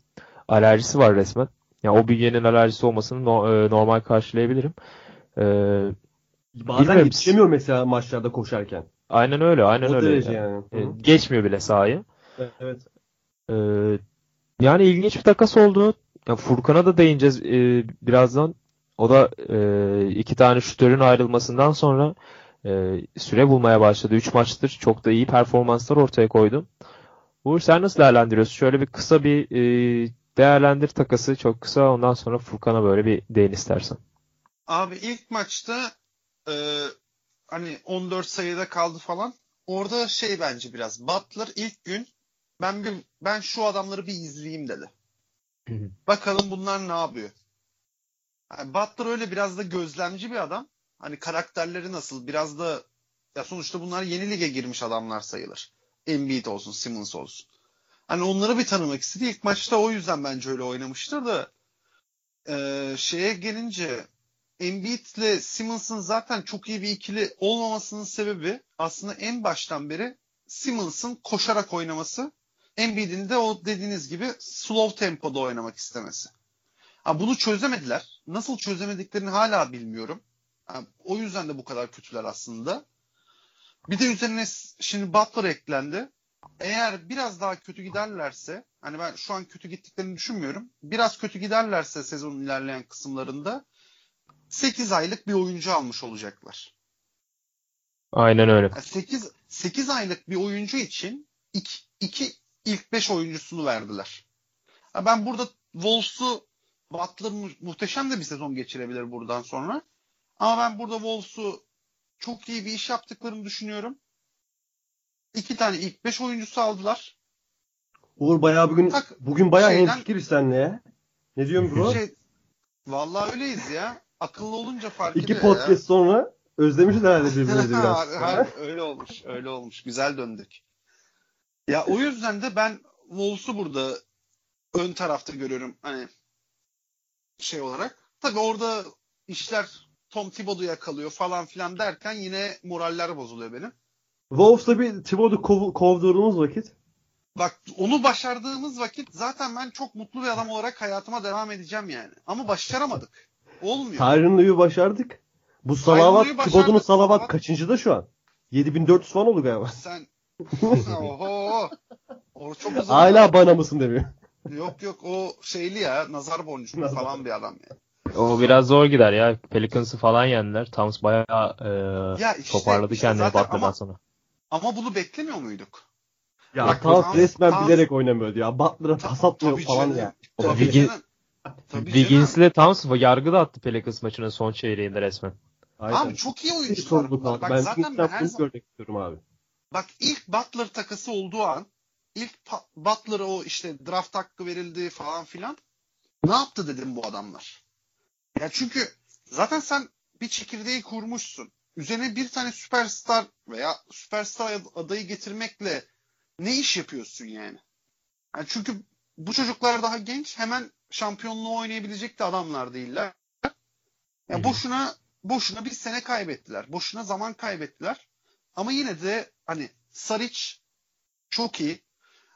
Alerjisi var resmen. Yani o bünyenin alerjisi olmasını no- e, normal karşılayabilirim. E, Bazen Bilmiyorum. yetişemiyor mesela maçlarda koşarken. aynen öyle, aynen o öyle. derece Yani. yani. Geçmiyor bile sahayı. Evet. Ee, yani ilginç bir takas oldu. Ya Furkan'a da değineceğiz e, birazdan. O da e, iki tane şutörün ayrılmasından sonra e, süre bulmaya başladı. Üç maçtır çok da iyi performanslar ortaya koydu. Uğur sen nasıl değerlendiriyorsun? Şöyle bir kısa bir e, değerlendir takası çok kısa. Ondan sonra Furkan'a böyle bir değin istersen. Abi ilk maçta e, hani 14 sayıda kaldı falan. Orada şey bence biraz Butler ilk gün ben bir ben şu adamları bir izleyeyim dedi. Bakalım bunlar ne yapıyor. Yani Butler öyle biraz da gözlemci bir adam. Hani karakterleri nasıl biraz da ya sonuçta bunlar yeni lige girmiş adamlar sayılır. Embiid olsun, Simmons olsun. Hani onları bir tanımak istedi. İlk maçta o yüzden bence öyle oynamıştır da e, şeye gelince Embiid ile Simmons'ın zaten çok iyi bir ikili olmamasının sebebi aslında en baştan beri Simmons'ın koşarak oynaması, Embiid'in de o dediğiniz gibi slow tempoda oynamak istemesi. Ha, bunu çözemediler. Nasıl çözemediklerini hala bilmiyorum. Ha, o yüzden de bu kadar kötüler aslında. Bir de üzerine şimdi Butler eklendi. Eğer biraz daha kötü giderlerse, hani ben şu an kötü gittiklerini düşünmüyorum. Biraz kötü giderlerse sezonun ilerleyen kısımlarında 8 aylık bir oyuncu almış olacaklar. Aynen öyle. Yani 8 8 aylık bir oyuncu için 2 iki ilk 5 oyuncusunu verdiler. Ben burada Wolves'u Butler mu- muhteşem de bir sezon geçirebilir buradan sonra. Ama ben burada Wolves'u çok iyi bir iş yaptıklarını düşünüyorum. İki tane ilk 5 oyuncusu aldılar. Uğur bayağı bugün Tak- bugün bayağı şeyden- hemfikiriz seninle ya. Ne diyorsun bro? Şey, vallahi öyleyiz ya. Akıllı olunca fark İki ediyor ya. podcast sonra özlemişiz herhalde birbirimizi biraz. Ha, öyle olmuş. Öyle olmuş. Güzel döndük. Ya o yüzden de ben Wolves'u burada ön tarafta görüyorum. Hani şey olarak. Tabii orada işler Tom Thibodeau'ya kalıyor falan filan derken yine moraller bozuluyor benim. Wolves'la bir Thibodeau kov, kovduğumuz vakit Bak onu başardığımız vakit zaten ben çok mutlu bir adam olarak hayatıma devam edeceğim yani. Ama başaramadık. Olmuyor. Tyronn Lue'yu başardık. Bu Salavat. Thibodeau'nun Salavat Salavat- kaçıncıda şu an? 7400 falan oldu galiba. Sen oho. O çok uzun. Hala bana mısın demiyor. Yok yok o şeyli ya nazar boncuğu falan bir adam ya. O biraz zor gider ya. Pelicans'ı falan yendiler. Towns bayağı e, Ya işte- toparladı işte kendini Butler'dan sonra. Ama bunu beklemiyor muyduk? Ya Towns Towns- resmen Towns- bilerek oynamıyordu ya. Butler'a pas atmıyor falan canım. ya. Tabii Wiggins'le canım. Towns yargı da attı Pelicans maçının son çeyreğinde resmen. Aynen. Abi çok iyi oyuncular bunlar. Bak Ben zaten ben her bunu zaman görmek istiyorum abi. bak ilk Butler takası olduğu an ilk Butler'a o işte draft hakkı verildi falan filan. Ne yaptı dedim bu adamlar. Ya çünkü zaten sen bir çekirdeği kurmuşsun. Üzerine bir tane süperstar veya süperstar ad- adayı getirmekle ne iş yapıyorsun yani? yani çünkü bu çocuklar daha genç hemen şampiyonluğu oynayabilecek de adamlar değiller. Ya Hı hı. boşuna boşuna bir sene kaybettiler. Boşuna zaman kaybettiler. Ama yine de hani Saric çok iyi.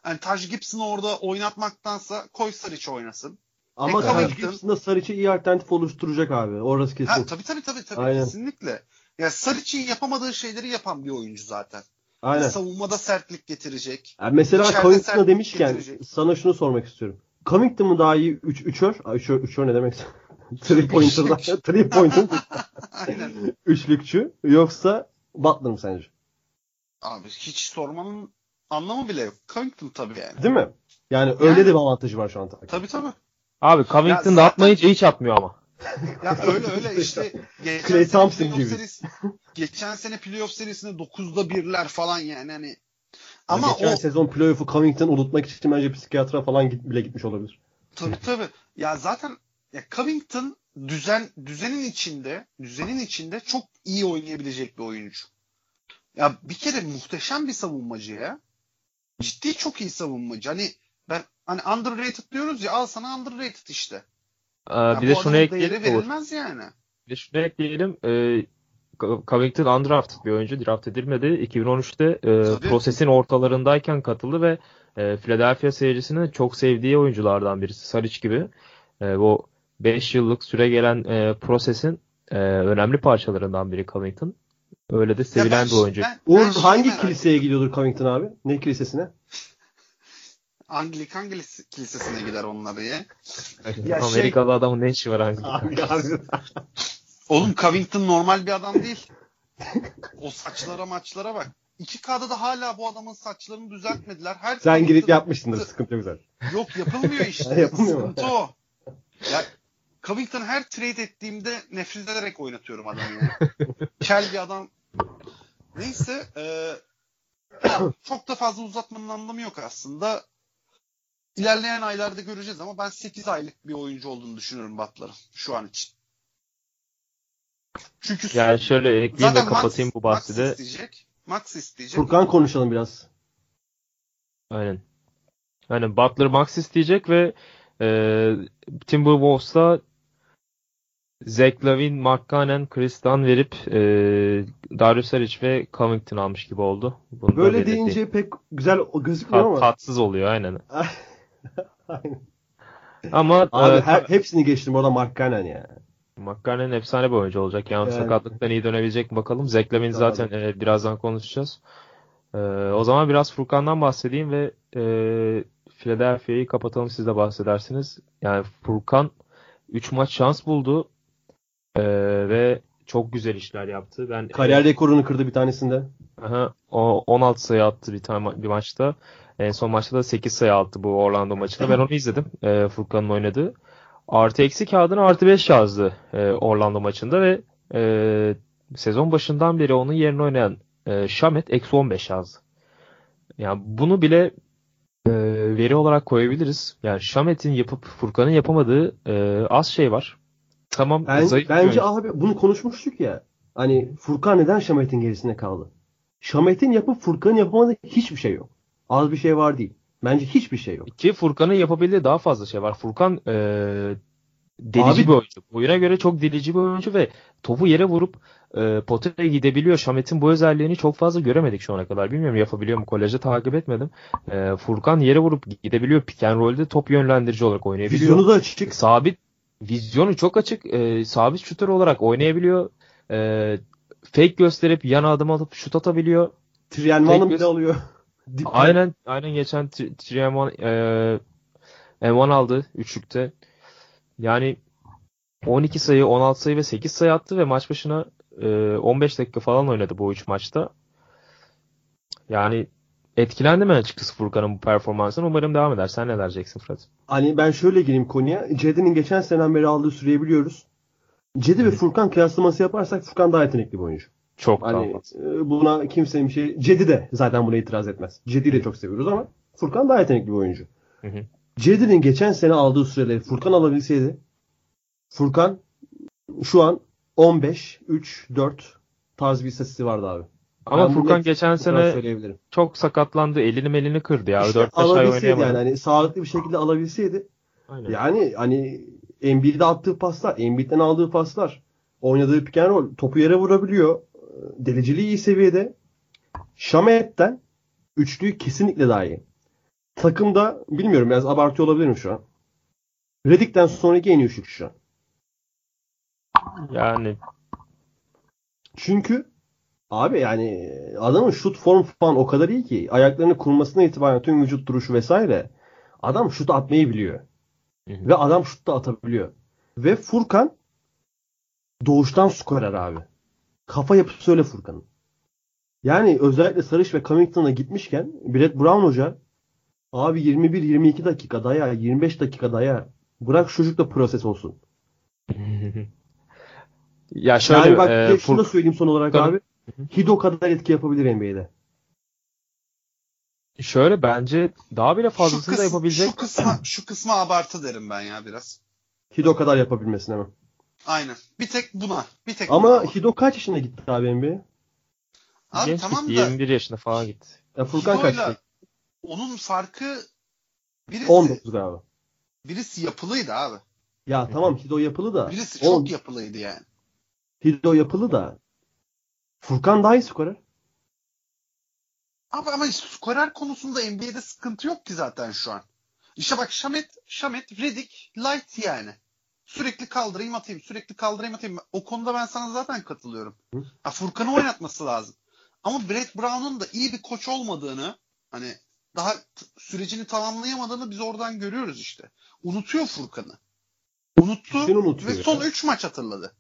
Yani Taj Gibson'ı orada oynatmaktansa koy Saric oynasın. Ama E, Taj Gibson da Saric'e iyi alternatif oluşturacak abi. Orası kesin. Ha, tabii tabii tabii tabii Aynen. kesinlikle. Ya Saric'in yapamadığı şeyleri yapan bir oyuncu zaten. Aynen. Savunmada sertlik getirecek. Yani mesela sertlik demişken getirecek. sana şunu sormak istiyorum. Covington mu daha iyi 3 üçör? Aa, üçör, üçör ne demek? Three pointer'dan. Three pointer. Üçlükçü. Yoksa Butler mı sence? Abi hiç sormanın anlamı bile yok. Covington tabii yani. Değil mi? Yani öyle de bir avantajı var şu an. Tabii tabii. Abi Covington zaten- da atmayınca hiç atmıyor ama. Ya öyle öyle işte geçen Klay sene playoff gibi. serisi, geçen sene playoff serisinde 9'da birler falan yani hani ama geçen o sezon playoff'u Covington unutmak için bence psikiyatra falan git, bile gitmiş olabilir. tabii tabii. Ya zaten ya Covington düzen düzenin içinde, düzenin içinde çok iyi oynayabilecek bir oyuncu. Ya bir kere muhteşem bir savunmacı ya. Ciddi çok iyi savunmacı. Hani ben hani underrated diyoruz ya al sana underrated işte. Ee, Ya bir bu de şunu ekleyelim. verilmez yani. Bir de şunu ekleyelim. Ee, Covington undrafted bir oyuncu. Draft edilmedi. 2013'te e, Tabii. prosesin ortalarındayken katıldı ve e, Philadelphia seyircisinin çok sevdiği oyunculardan birisi. Saric gibi. E, bu 5 yıllık süre gelen e, prosesin e, önemli parçalarından biri Covington. Öyle de sevilen ben- bir oyuncu. ben- Uğur ben şeyi hangi kiliseye gidiyordur Covington abi? Ne kilisesine? Anglikan kilis- kilisesine gider onları ya. Ya şey- Amerikalı adamın ne işi var hangi? Oğlum Covington normal bir adam değil. O saçlara maçlara bak. 2K'da da hala bu adamın saçlarını düzeltmediler. Her Sen Covington- yapmışsındır sıkıntı güzel. Yok yapılmıyor işte. Yapılmıyor mu? Sıkıntı o. Ya Covington'ı her trade ettiğimde nefret ederek oynatıyorum adamı. Kel bir adam. Neyse e, çok da fazla uzatmanın anlamı yok aslında. İlerleyen aylarda göreceğiz ama ben 8 aylık bir oyuncu olduğunu düşünüyorum Butler'ın şu an için. Çünkü Yani şöyle ekleyeyim de zaten kapatayım Max, bu bahsi Max de. isteyecek. Max isteyecek. Furkan konuşalım biraz. Aynen. Aynen Butler max isteyecek ve e, Timberwolves'ta Zach Lavin, Mark Cannon, Chris Dunn verip e, Darius Saric ve Covington almış gibi oldu. Bunu Böyle deyince pek güzel gözükmüyor Tat- ama. tatsız oluyor aynen. Aynen. Ama Abi e, her, hepsini geçtim orada Mark Cannon ya. McCartney'nin efsane bir oyuncu olacak. Yani Yani. sakatlıktan iyi dönebilecek mi bakalım. Tabii. zaten e, birazdan konuşacağız. E, o zaman biraz Furkan'dan bahsedeyim ve e, Philadelphia'yı kapatalım siz de bahsedersiniz. Yani Furkan 3 maç şans buldu e, ve çok güzel işler yaptı. Ben Kariyer rekorunu kırdı bir tanesinde. Aha, o 16 sayı attı bir tane bir maçta. En son maçta da 8 sayı attı bu Orlando maçında. Ben onu izledim. E, Furkan'ın oynadığı. Artı eksi kağıdına artı 5 yazdı e, Orlando maçında ve e, sezon başından beri onun yerine oynayan e, Şamet eksi 15 yazdı. Yani bunu bile e, veri olarak koyabiliriz. Yani Şamet'in yapıp Furkan'ın yapamadığı e, az şey var. Tamam Ben, zayıf bence abi bunu konuşmuştuk ya. Hani Furkan neden Şamet'in gerisinde kaldı? Şamet'in yapıp Furkan'ın yapamadığı hiçbir şey yok. Az bir şey var değil. Bence hiçbir şey yok. Ki Furkan'ın yapabildiği daha fazla şey var. Furkan e, delici Abi- bir oyuncu. Oyuna göre çok delici bir oyuncu ve topu yere vurup e, potaya gidebiliyor. Şamet'in bu özelliğini çok fazla göremedik şu ana kadar. Bilmiyorum yapabiliyor mu? Kolejde takip etmedim. E, Furkan yere vurup gidebiliyor. Pick and roll'de top yönlendirici olarak oynayabiliyor. Vizyonu da açık. Sabit vizyonu çok açık. E, sabit şutör olarak oynayabiliyor. E, fake gösterip yana adım atıp şut atabiliyor. Trienvan'ı Tek bile alıyor. Dip- Aynen aynen geçen 3M1 e, M1 aldı üçlükte. Yani 12 sayı, 16 sayı ve 8 sayı attı ve maç başına e, 15 dakika falan oynadı bu üç maçta. Yani etkilendim ben açıkçası Furkan'ın bu performansından. Umarım devam eder. Sen ne diyeceksin Fırat? Hani ben şöyle gireyim konuya. Cedi'nin geçen seneden beri aldığı süreyi biliyoruz. Cedi ve Furkan kıyaslaması yaparsak Furkan daha yetenekli bir oyuncu. Çok Hani fazla. e, buna kimsenin bir şey... Cedi de zaten buna itiraz etmez. Cedi'yi de çok seviyoruz ama Furkan daha yetenekli bir oyuncu. Hı hı. Cedi'nin geçen sene aldığı süreleri Furkan alabilseydi Furkan şu an 15, 3, 4 tarz bir istatistiği vardı abi. Ama Ben Furkan geçen sene çok sakatlandı. Elini melini kırdı ya. İşte 4-5 ay alabilseydi oynayamadı. yani hani sağlıklı bir şekilde alabilseydi Aynen. yani hani NBA'de attığı paslar, NBA'den aldığı paslar, oynadığı pick and roll, topu yere vurabiliyor. Deliciliği iyi seviyede. Şamet'ten üçlüyü kesinlikle daha iyi. Takımda bilmiyorum biraz abartıyor olabilirim şu an. Reddick'ten sonraki en iyi üçlük şu an. Yani Çünkü abi yani adamın şut form falan o kadar iyi ki ayaklarını kurmasına itibaren tüm vücut duruşu vesaire adam şut atmayı biliyor. Hı hı. Ve adam şut da atabiliyor. Ve Furkan doğuştan skorer abi. Kafa yapısı öyle Furkan'ın. Yani özellikle Sarış ve Covington'a gitmişken Brett Brown hoca abi 21-22 dakika daya 25 dakika daya bırak çocuk da proses olsun. ya şöyle yani bak e, şunu da Furk- söyleyeyim son olarak Tabii. abi. Hido kadar etki yapabilir NBA'de. şöyle bence daha bile fazlasını da kısm, yapabilecek. şu kısma şu kısma abartı derim ben ya biraz. Hido kadar yapabilmesine mi? Aynen. Bir tek buna. Bir tek Ama buna. Hido kaç yaşında gitti abi NBA'ye? Abi Genç tamam gitti, da 21 yaşında falan gitti. Ya Furkan kaç yaşında? onun farkı birisi 19 galiba. birisi yapılıydı abi. Ya tamam Hido yapılı da. Birisi Oğlum, çok yapılıydı yani. Hido yapılı da. Furkan daha iyi skorer. Abi ama skorer konusunda NBA'de sıkıntı yok ki zaten şu an. İşte bak Şamet, Şamet, Redick, Light yani. Sürekli kaldırayım atayım, sürekli kaldırayım atayım. O konuda ben sana zaten katılıyorum. Ha, Furkan'ı oynatması lazım. Ama Brett Brown'un da iyi bir koç olmadığını, hani daha t- sürecini tamamlayamadığını biz oradan görüyoruz işte. Unutuyor Furkan'ı. Unuttu ve son ya. 3 maç hatırladı.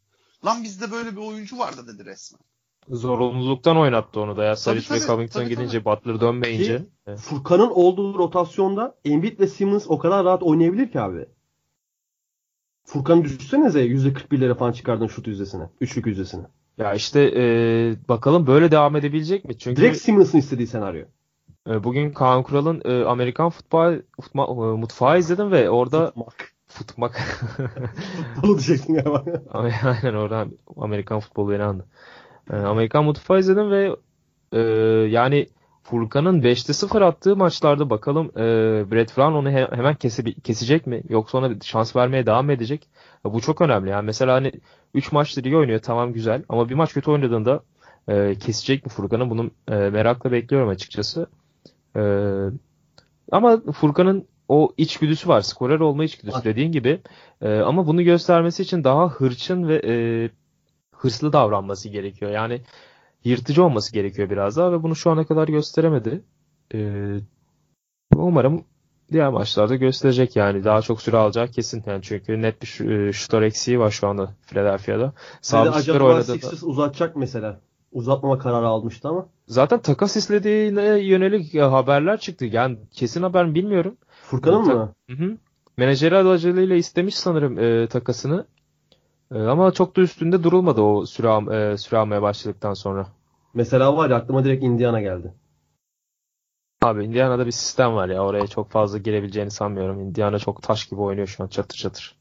Lan bizde böyle bir oyuncu vardı dedi resmen. Zorunluluktan oynattı onu da ya. Saric ve tabii, Covington tabii, gidince Butler dönmeyince. Ki-. Furkan'ın olduğu rotasyonda Embiid ve Simmons o kadar rahat oynayabilir ki abi. Furkan'ı düşünsenize %41'lere falan çıkardın şut yüzdesine. Üçlük yüzdesine. Ya işte e, bakalım böyle devam edebilecek mi? Çünkü Direkt Simmons'ın istediği senaryo. e, bugün Kaan Kural'ın e, Amerikan futbol futma- e, mutfağı izledim ve orada Tutmak. futmak Bunu diyecektin galiba. Aynen oradan Amerikan futbolu beni andı. Ee, Amerikan mutfağı izledim ve e, yani Furkan'ın 5'te 0 attığı maçlarda bakalım e, Brett Brown onu he- hemen kese- kesecek mi? Yoksa ona şans vermeye devam mı edecek? Ya bu çok önemli. Yani mesela hani 3 maçtır iyi oynuyor tamam güzel ama bir maç kötü oynadığında e, kesecek mi Furkan'ı? Bunu e, merakla bekliyorum açıkçası. E, ama Furkan'ın o içgüdüsü var. Skorer olma içgüdüsü Var. dediğin gibi. E, ama bunu göstermesi için daha hırçın ve e, hırslı davranması gerekiyor. Yani yırtıcı olması gerekiyor biraz daha ve bunu şu ana kadar gösteremedi. E, umarım diğer maçlarda gösterecek yani. Daha çok süre alacağı kesin. Yani çünkü net bir e, şutör eksiği var şu anda Philadelphia'da. Şutör acaba oynadı da. Uzatacak mesela. Uzatmama kararı almıştı ama. Zaten takas istediğine yönelik e, haberler çıktı. Yani kesin haber mi bilmiyorum. Furkan'ın Ta- mı? Hı hı. Menajeri aracılığıyla istemiş sanırım e, takasını. E, ama çok da üstünde durulmadı o süre, e, süre almaya başladıktan sonra. Mesela var ya aklıma direkt Indiana geldi. Abi Indiana'da bir sistem var ya oraya çok fazla girebileceğini sanmıyorum. Indiana çok taş gibi oynuyor şu an çatır çatır.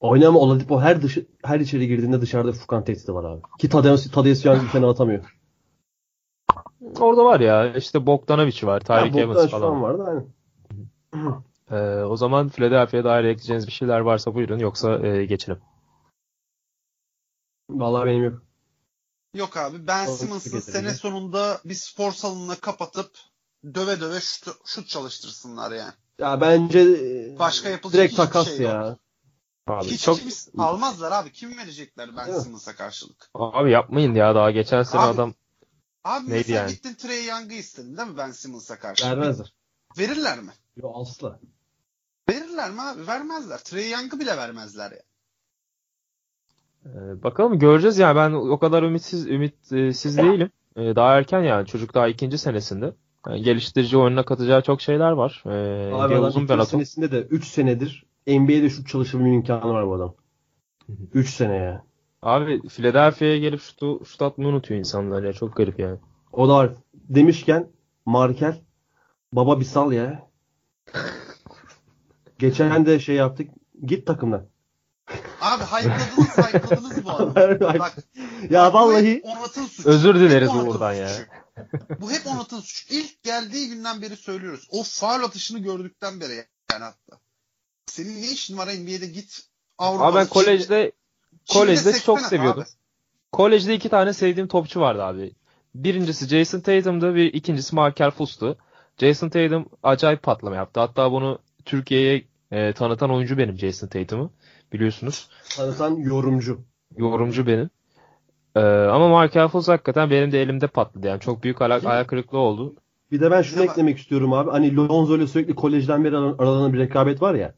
Oynama Oladipo her dışı her içeri girdiğinde dışarıda Furkan tehdidi var abi. Ki Tadeusz Tadeusz Young bir tane atamıyor. Orada var ya işte Bogdanovic var, Tyreek Evans Bogdan şu falan. an vardı aynen. E, o zaman Philadelphia'ya dair ekleyeceğiniz bir şeyler varsa buyurun yoksa e, geçelim. Vallahi benim yok. Yok abi Ben Simmons'ı sene sonunda bir spor salonuna kapatıp döve döve şut, şut çalıştırsınlar yani. Ya bence e, Başka yapılacak direkt takas şey yok. ya. Abi Hiç çok kim almazlar abi. Kim verecekler Ben? Simmons'a karşılık? abi yapmayın ya daha geçen sene Abi, adam Abi Neydi mesela yani? gittin Trey Young'ı istedin değil mi Ben Simmons'a karşı? Vermezler. Verirler mi? Yo asla. Verirler mi abi? Vermezler. Trey Young'ı bile vermezler ya. Ee, bakalım göreceğiz yani ben o kadar ümitsiz ümitsiz değilim. Ee, daha erken yani çocuk daha ikinci senesinde. Yani geliştirici oyununa katacağı çok şeyler var. Ee, Abi adam uzun bir senesinde de 3 senedir NBA'de şut çalışabilme imkanı var bu adam. 3 sene ya. Abi Philadelphia'ya gelip şutu, şut atmayı unutuyor insanlar ya çok garip yani. O da var. Demişken Markel baba bir sal ya. Geçen de şey yaptık. Git takımdan. Abi hype'ladınız hype'ladınız bu adamı. Bak ya vallahi Onat'ın suçu. Özür dileriz Uğur'dan ya. suçu. Bu hep Onat'ın suçu. İlk geldiği günden beri söylüyoruz. O faul atışını gördükten beri yani hatta. Senin ne işin var NBA'de git Avrupa'da. Abi ben kolejde Çin'de kolejde çok seviyordum. abi. Kolejde iki tane sevdiğim topçu vardı abi. Birincisi Jason Tatum'du, bir ikincisi Markel Fultz'tu. Jason Tatum acayip patlama yaptı. Hatta bunu Türkiye'ye e, tanıtan oyuncu benim Jason Tatum'u. Biliyorsunuz. tanıtan yorumcu. Yorumcu benim. Ee, ama Markel Fultz hakikaten benim de elimde patladı. Yani çok büyük ayak, ayak kırıklığı oldu. Bir de ben şunu eklemek istiyorum abi. Hani Lonzo ile sürekli kolejden beri ar- aralarında bir rekabet var ya.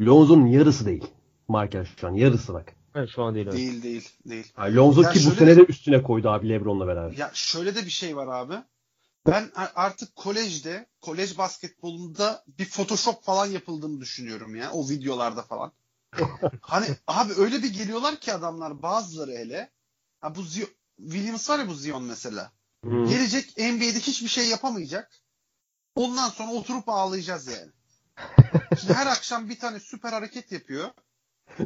Lonzo'nun yarısı değil. Markel şu an yarısı bak. Evet, şu an değil. öyle. Değil değil değil. Ha, Lonzo Ya ki bu sene de üstüne koydu abi LeBron'la beraber. Ya şöyle de bir şey var abi. Ben artık kolejde, kolej basketbolunda bir Photoshop falan yapıldığını düşünüyorum ya. O videolarda falan. Hani abi öyle bir geliyorlar ki adamlar bazıları hele. Ha bu Zio- Williams var ya bu Zion mesela. Hı. Gelecek NBA'de hiçbir şey yapamayacak. Ondan sonra oturup ağlayacağız yani. Şimdi her akşam bir tane süper hareket yapıyor.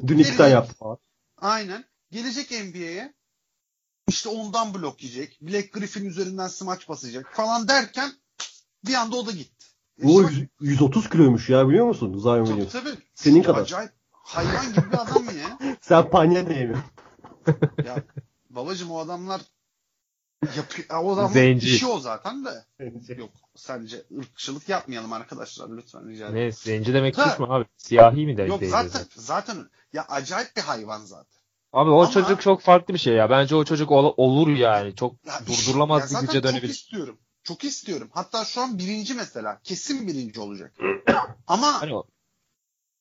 Dün iki tane yaptı falan. Aynen. Gelecek NBA'ye işte ondan blok yiyecek. Black Griffin üzerinden smaç basacak falan derken bir anda o da gitti. E O sonra- 100 130 kiloymuş ya biliyor musun Zion tabii Williams? tabii. Senin kadar. Acayip hayvan gibi bir adam ya. Sen panya da yemiyorsun. Ya babacım o adamlar yapıyor. ya O adamın Zenci. işi o zaten de. Yok sence ırkçılık yapmayalım arkadaşlar lütfen rica ederim. Ne zenci demek Ha. suç mu abi? Siyahi mi demek Yok değil zaten zaten ya acayip bir hayvan zaten. Abi o Ama- çocuk çok farklı bir şey ya. Bence o çocuk ol- olur yani. Çok Ya, durdurulamaz ya bir zaten güce Çok dönebilir. istiyorum. Çok istiyorum. Hatta şu an birinci mesela. Kesin birinci olacak. Ama Hani o-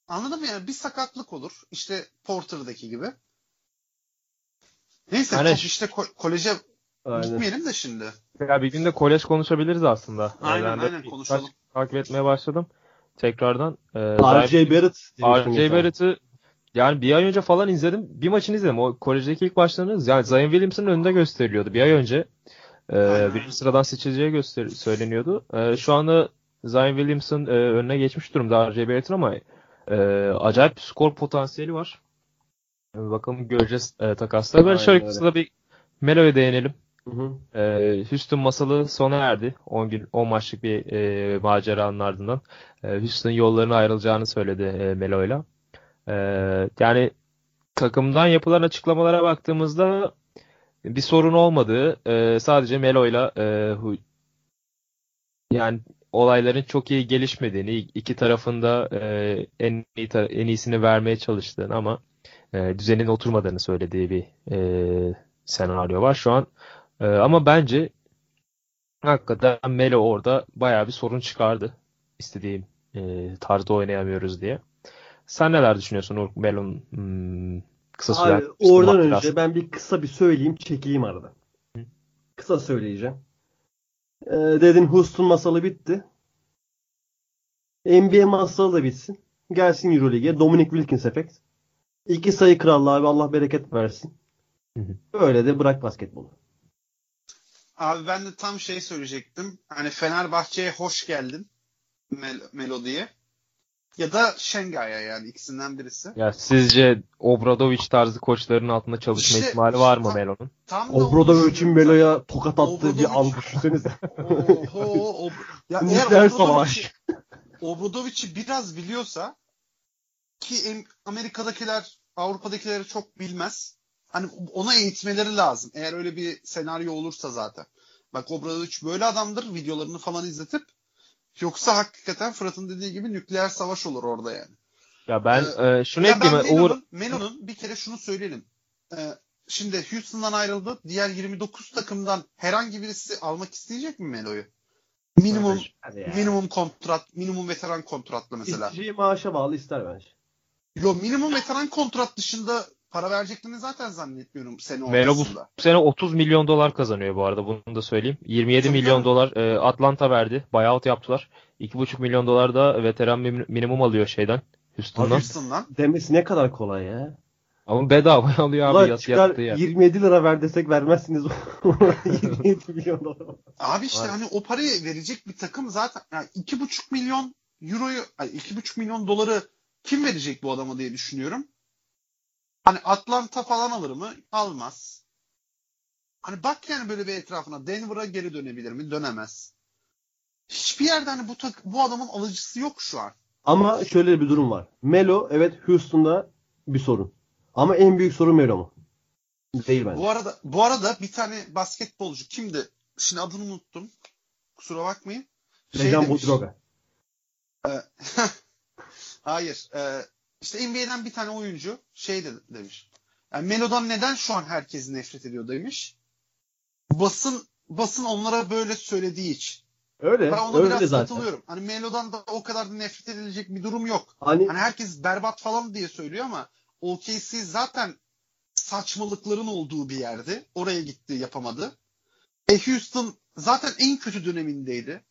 anladın mı yani bir sakatlık olur. İşte Porter'daki gibi. Neyse Hani- çok işte ko- koleje Aynen. gitmeyelim de şimdi. Ya bir gün de kolej konuşabiliriz aslında. Aynen, ben de aynen, konuşalım. takip etmeye başladım. Tekrardan. Ee, R.J. Barrett. R.J. Barrett'ı yani bir ay önce falan izledim. Bir maçını izledim. O kolejdeki ilk maçlarını yani Zion Williamson'ın önünde gösteriliyordu bir ay önce. Aynen. birinci sıradan seçileceği göster söyleniyordu. Ee, şu anda Zion Williamson e, önüne geçmiş durumda R.J. Barrett'ın ama e, acayip skor potansiyeli var. E, bakalım göreceğiz e, takasla. Böyle öyle. kısa bir Melo'ya değinelim. Hı hı. Ee, Houston masalı sona erdi. 10 gün 10 maçlık bir e, maceranın ardından. E, Houston yollarına ayrılacağını söyledi e, Melo'yla. E, yani takımdan yapılan açıklamalara baktığımızda bir sorun olmadığı, e, sadece Melo'yla e, yani olayların çok iyi gelişmediğini, iki tarafında e, en iyi en iyisini vermeye çalıştığını ama e, düzenin oturmadığını söylediği bir e, senaryo var şu an. Ama bence hakikaten Melo orada bayağı bir sorun çıkardı. İstediğim e, tarzda oynayamıyoruz diye. Sen neler düşünüyorsun Urk Melo'nun hmm, kısa süren Abi oradan önce ben bir kısa bir söyleyeyim çekileyim arada. Kısa söyleyeceğim. Ee, dedin Houston masalı bitti. NBA masalı da bitsin. Gelsin Euroleague'e. Dominic Wilkins efekt. İki sayı krallığı abi Allah bereket versin. Öyle de bırak basketbolu. Abi ben de tam şey söyleyecektim. Hani Fenerbahçe'ye hoş geldin Mel- Melodi'ye. Ya da Şengay'a yani ikisinden birisi. Ya sizce Obradoviç tarzı koçların altında çalışma İşte- ihtimali var mı Melo'nun? Düşünüyorum Melo'ya tokat attığı bir an düşünsenize. Oho, o, ya eğer savaş. Obradovic'i biraz biliyorsa ki Amerika'dakiler Avrupa'dakileri çok bilmez. Hani ona eğitmeleri lazım. Eğer öyle bir senaryo olursa zaten. Bak Obradovic böyle adamdır. Videolarını falan izletip yoksa hakikaten Fırat'ın dediği gibi nükleer savaş olur orada yani. Ya ben e, şunu ekleyeyim. Uğur, Melo'nun, Melo'nun bir kere şunu söyleyelim. Ee, şimdi Houston'dan ayrıldı. Diğer 29 takımdan herhangi birisi almak isteyecek mi Melo'yu? Minimum Hadi ya. minimum kontrat, minimum veteran kontratla mesela. İsteyeceği maaşa bağlı ister bence. Yo minimum veteran kontrat dışında para vereceklerini zaten zannetmiyorum sene Melo bu ortasında. sene 30 milyon dolar kazanıyor bu arada bunu da söyleyeyim. 27 Tabii milyon canım. dolar e, Atlanta verdi. Buyout yaptılar. 2,5 milyon dolar da veteran min- minimum alıyor şeyden. Houston'dan. Houston'dan. Demesi ne kadar kolay ya. Ama bedava alıyor abi yat, çıkar yattığı yer. 27 lira ver desek vermezsiniz. 27 milyon dolar. Abi işte Var. hani o parayı verecek bir takım zaten yani 2,5 milyon euroyu, ay 2,5 milyon doları kim verecek bu adama diye düşünüyorum. Hani Atlanta falan alır mı? Almaz. Hani bak yani böyle bir etrafına Denver'a geri dönebilir mi? Dönemez. Hiçbir yerde hani bu tak bu adamın alıcısı yok şu an. Ama şöyle bir durum var. Melo evet Houston'da bir sorun. Ama en büyük sorun Melo mu? Değil bence. Bu arada bu arada bir tane basketbolcu kimdi? Şimdi adını unuttum. Kusura bakmayın. Şey demiş. Budroga. e, hayır. E, işte NBA'den bir tane oyuncu şey de, demiş. Yani Melo'dan neden şu an herkes nefret ediyor demiş. Basın basın onlara böyle söylediği için. Öyle. Ben ona öyle biraz zaten. katılıyorum. Hani Melo'dan da o kadar da nefret edilecek bir durum yok. Hani Hani herkes berbat falan diye söylüyor ama OKC zaten saçmalıkların olduğu bir yerdi. Oraya gitti yapamadı. E Houston zaten en kötü dönemindeydi.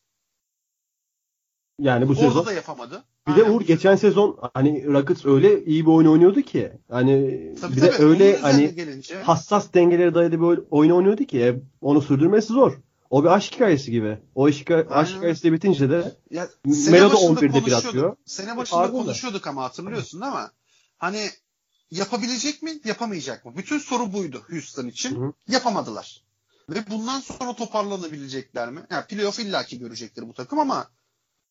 yani bu Orada sezon da yapamadı. Bir de Uğur geçen sezon hani Rockets öyle iyi bir oyun oynuyordu ki hani Tabii bir de tabii, öyle onun üzerine hani gelince, hassas dengelere dayalı bir oyun oynuyordu ki e, onu sürdürmesi zor. O bir aşk hikayesi gibi. O aşk, aşk Aynen. hikayesi de bitince de ya, Melo da başında 11'de bir atıyor. Sene başında Ardından da. konuşuyorduk ama hatırlıyorsun değil mi? Hani yapabilecek mi, yapamayacak mı? Bütün soru buydu Houston için. Hı hı. Yapamadılar. Ve bundan sonra toparlanabilecekler mi? Yani playoff illaki görecektir bu takım ama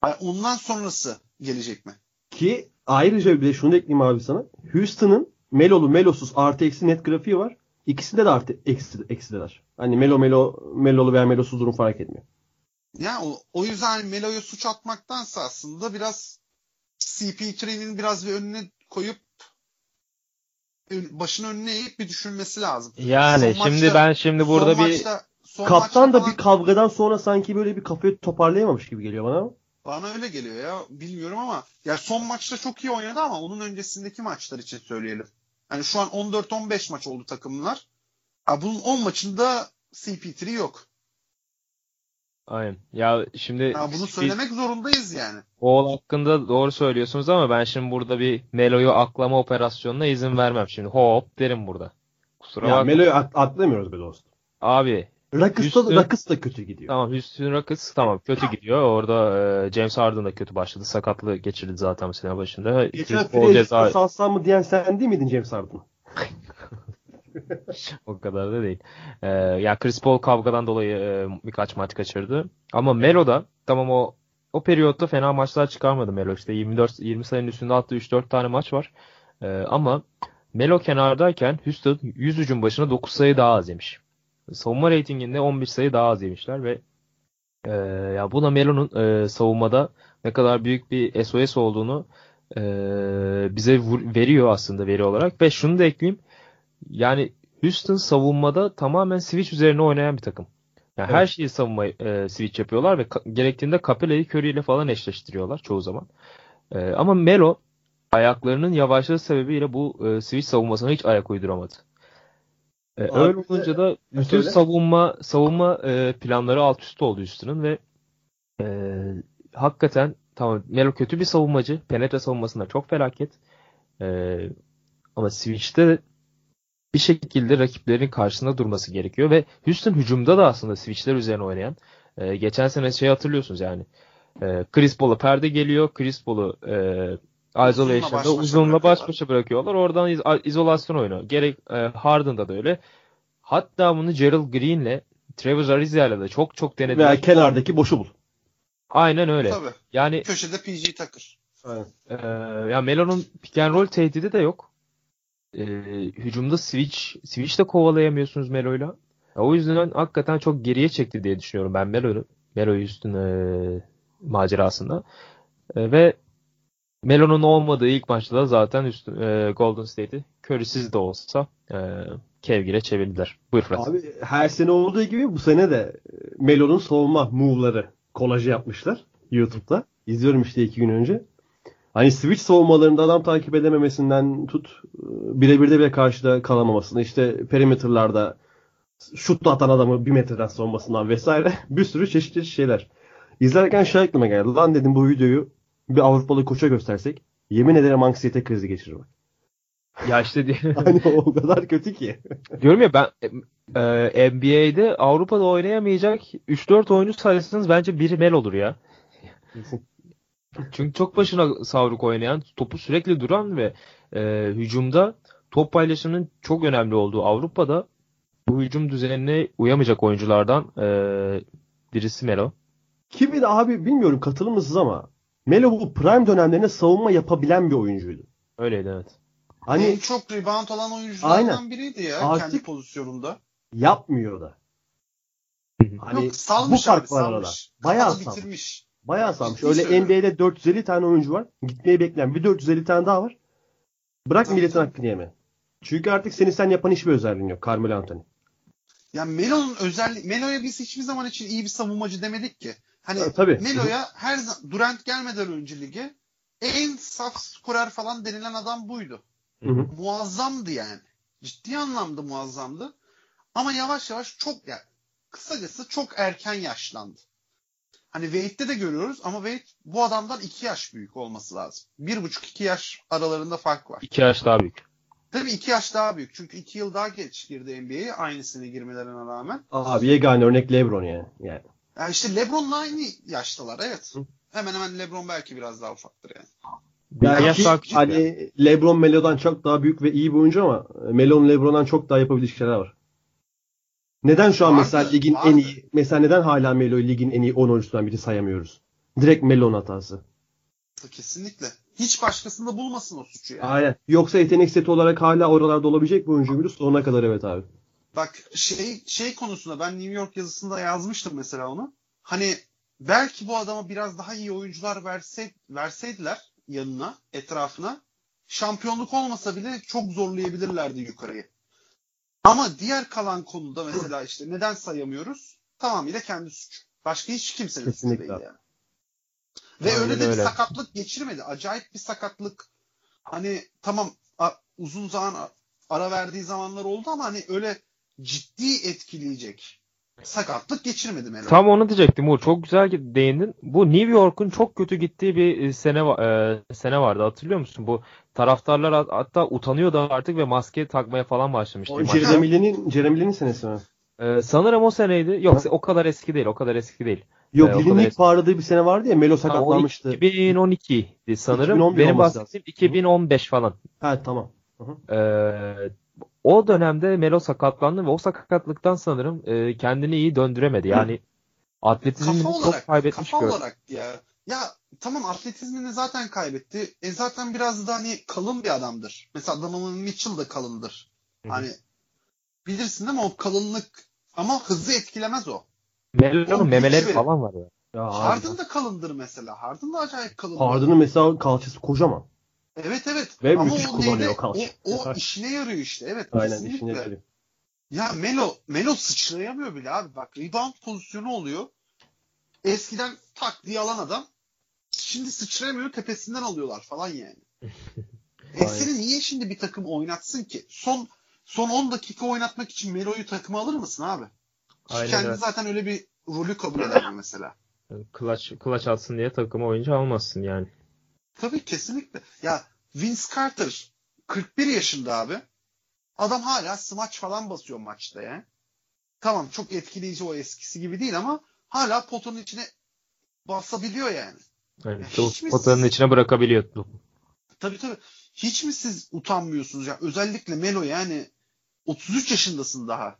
yani ondan sonrası gelecek mi? Ki ayrıca bir de şunu da ekleyeyim abi sana. Houston'ın Melo'lu Melosuz artı eksi net grafiği var. İkisinde de artı eksi, eksideler. Hani Melo Melo Melolu veya Melosuz durum fark etmiyor. Yani o, o yüzden Melo'ya suç atmaktansa aslında biraz CP3'nin biraz bir önüne koyup başını önüne eğip bir düşünmesi lazım. Yani Son şimdi maçta- ben şimdi burada son bir maçta, son Kaptan maçta da falan- bir kavgadan sonra sanki böyle bir kafayı toparlayamamış gibi geliyor bana ama. Bana öyle geliyor ya. Bilmiyorum ama ya son maçta çok iyi oynadı ama onun öncesindeki maçlar için söyleyelim. Yani şu an 14-15 maç oldu takımlar. Ha, bunun 10 maçında CP3 yok. Aynen. Ya şimdi Ya bunu söylemek zorundayız yani. Oğul hakkında doğru söylüyorsunuz ama ben şimdi burada bir Melo'yu aklama operasyonuna izin vermem. Şimdi hop derim burada. Kusura Ya bakma. Melo'yu at- atlamıyoruz be dostum. Abi Rakıs da, Rakıs da kötü gidiyor. tamam Houston Rockets tamam kötü gidiyor. Orada e, James Harden da kötü başladı. Sakatlığı geçirdi zaten bu sene başında. Geçen free ceza salsam mı diyen sen değil miydin James Harden'a? o kadar da değil. E, ya Chris Paul kavgadan dolayı e, birkaç maç kaçırdı. Ama Melo da tamam o o periyotta fena maçlar çıkarmadı Melo. İşte 24 20 sayının üstünde attığı 3-4 tane maç var. E, ama Melo kenardayken Houston 100 hücum başına 9 sayı daha az yemiş. Savunma reytinginde 11 sayı daha az yemişler ve e, ya buna Melo'nun e, savunmada ne kadar büyük bir SOS olduğunu e, bize vur- veriyor aslında veri olarak ve şunu da ekleyeyim. Yani Houston savunmada tamamen switch üzerine oynayan bir takım. Yani her Evet. şeyi savunma e, switch yapıyorlar ve ka- gerektiğinde Capella'yı Curry ile falan eşleştiriyorlar çoğu zaman. E, ama Melo ayaklarının yavaşlığı sebebiyle bu e, switch savunmasına hiç ayak uyduramadı. E, Abi öyle olunca da bütün söyle. savunma savunma e, planları alt üst oldu Houston'ın ve e, hakikaten tamam Melo kötü bir savunmacı. Penetre savunmasında çok felaket. E, ama switch'te bir şekilde rakiplerin karşısında durması gerekiyor ve Houston hücumda da aslında switchler üzerine oynayan e, geçen sene şey hatırlıyorsunuz yani e, Chris Paul'a perde geliyor. Chris Paul'u e, isolation'da baş başa uzunla baş başa bırakıyorlar. Oradan iz- izolasyon oyunu. Gerek e, Harden'da da öyle. Hatta bunu Gerald Green'le Travis Arizia'yla da çok çok denediler. Veya kenardaki boşu bul. Aynen öyle. Tabii. Yani Köşede PG Tucker. Aynen. ee, ya Melo'nun pick and roll tehdidi de yok. Ee, hücumda switch switch de kovalayamıyorsunuz Melo'yla. Ya o yüzden hakikaten çok geriye çekti diye düşünüyorum ben Melo'yu. Melo'yu üstün e, macerasında. E, ve Melo'nun olmadığı ilk maçta da zaten üstün, e, Golden State'i Curry'siz de olsa e, kevgire çevirdiler. Buyur Fırat. Abi her sene olduğu gibi bu sene de e, Melo'nun savunma move'ları kolajı yapmışlar YouTube'da. İzliyorum işte iki gün önce. Hani switch savunmalarında adam takip edememesinden tut e, birebir de bile karşıda kalamamasını işte perimeterlarda şutla atan adamı bir metreden savunmasından vesaire bir sürü çeşitli şeyler. İzlerken şey aklıma geldi. Lan dedim bu videoyu bir Avrupalı koça göstersek yemin ederim anksiyete krizi geçirir bak. Ya işte diye- Hani o kadar kötü ki. diyorum ya ben e, NBA'de Avrupa'da oynayamayacak 3-4 oyuncu sayısınız bence biri Mel olur ya. Çünkü çok başına savruk oynayan, topu sürekli duran ve e, hücumda top paylaşımının çok önemli olduğu Avrupa'da bu hücum düzenine uyamayacak oyunculardan e, birisi Melo. Kimi de abi bilmiyorum katılır mısınız ama Melo bu prime dönemlerinde savunma yapabilen bir oyuncuydu. Öyleydi evet. Hani en çok rebound alan oyunculardan Aynen. biriydi ya Artık- kendi pozisyonunda. yapmıyor da. Hani Yok salmış bu fark abi var salmış. arada. Bayağı Kafalı salmış. bitirmiş. Bayağı salmış. Ciddi Öyle söylüyorum. NBA'de 450 tane oyuncu var. Gitmeyi bekleyen bir 450 tane daha var. Bırak Tabii, milletin tabii. hakkını yeme. Çünkü artık seni sen yapan hiçbir özelliğin yok. Carmelo Anthony. Ya Melo'nun özelliği Melo'ya biz hiçbir zaman için iyi bir savunmacı demedik ki. Hani Ha, tabii. Melo'ya her Durant gelmeden önce lige en saf skorer falan denilen adam buydu. Hı hı. Muazzamdı yani. Ciddi anlamda muazzamdı. Ama yavaş yavaş çok ya kısacası çok erken yaşlandı. Hani Wade'de de görüyoruz ama Wade bu adamdan iki yaş büyük olması lazım. Bir buçuk iki yaş aralarında fark var. İki yaş daha büyük. Tabii iki yaş daha büyük. Çünkü iki yıl daha geç girdi NBA'ye aynı sene girmelerine rağmen. Abi yegane örnek LeBron yani. yani. Ya işte LeBron'la aynı yaştalar evet. Hı. Hemen hemen LeBron belki biraz daha ufaktır yani. Yaş Belki daha küçük. hani LeBron Melo'dan çok daha büyük ve iyi bir oyuncu ama Melo'nun LeBron'dan çok daha yapabilecek şeyler var. Neden şu an Vardı, mesela ligin vardı. en iyi mesela neden hala Melo'yu ligin en iyi 10 oyuncusundan biri sayamıyoruz? Direkt Melo'nun hatası. Kesinlikle. Hiç başkasında bulmasın o suçu yani. Aynen. Yoksa yetenek seti olarak hala oralarda olabilecek bir oyuncu muydu? Sonuna kadar evet abi. Bak şey şey konusunda ben New York yazısında yazmıştım mesela onu. Hani belki bu adama biraz daha iyi oyuncular verse, verseydiler yanına, etrafına şampiyonluk olmasa bile çok zorlayabilirlerdi yukarıyı. Ama diğer kalan konuda mesela işte neden sayamıyoruz? Tamamıyla kendi suçu. Başka hiç kimsenin suçu değil yani. Ve Aynen öyle de öyle. bir sakatlık geçirmedi. Acayip bir sakatlık. Hani tamam uzun zaman ara verdiği zamanlar oldu ama hani öyle ciddi etkileyecek sakatlık geçirmedi Melo. Tam onu diyecektim Uğur. Çok güzel değindin. Bu New York'un çok kötü gittiği bir e, sene e, sene vardı. Hatırlıyor musun? Bu taraftarlar hatta utanıyordu artık ve maske takmaya falan başlamıştı. O Jeremy Jeremy senesi mi? Ee, sanırım o seneydi. Yok o kadar eski değil. O kadar eski değil. Yok ee, Lill'in ilk parladığı bir sene vardı ya Melo sakatlanmıştı. 2012'di sanırım. Benim bahsettiğim 2015 falan. Ha tamam. Ee, o dönemde Melo sakatlandı ve o sakatlıktan sanırım e, kendini iyi döndüremedi. Yani atletizmini çok kaybetmiş kafa olarak ya. Ya tamam atletizmini zaten kaybetti. E zaten biraz da hani kalın bir adamdır. Mesela Donovan Mitchell da kalındır. Hı-hı. Hani bilirsin değil mi o kalınlık ama hızı etkilemez o. Melo'nun memeleri falan var ya. ya Harden da kalındır mesela. Harden da acayip kalın. Harden'ın mesela kalçası kocaman. Evet evet. Ve Ama müthiş kullanıyor kalça. O, o işine yarıyor işte. Evet Aynen kesinlikle. işine yarıyor. Ya Melo, Melo sıçrayamıyor bile abi. Bak rebound pozisyonu oluyor. Eskiden tak diye alan adam şimdi sıçrayamıyor tepesinden alıyorlar falan yani. e seni niye şimdi bir takım oynatsın ki? Son son 10 dakika oynatmak için Melo'yu takıma alır mısın abi? Aynen Kendi evet. zaten öyle bir rolü kabul eder mesela. Clutch, clutch atsın diye takıma oyuncu almazsın yani. Tabii kesinlikle. Ya Vince Carter 41 yaşında abi. Adam hala smaç falan basıyor maçta ya. Tamam çok etkileyici o eskisi gibi değil ama hala potanın içine basabiliyor yani. yani ya potanın siz... içine bırakabiliyor. Tabii tabii. Hiç mi siz utanmıyorsunuz ya? Özellikle Melo yani 33 yaşındasın daha.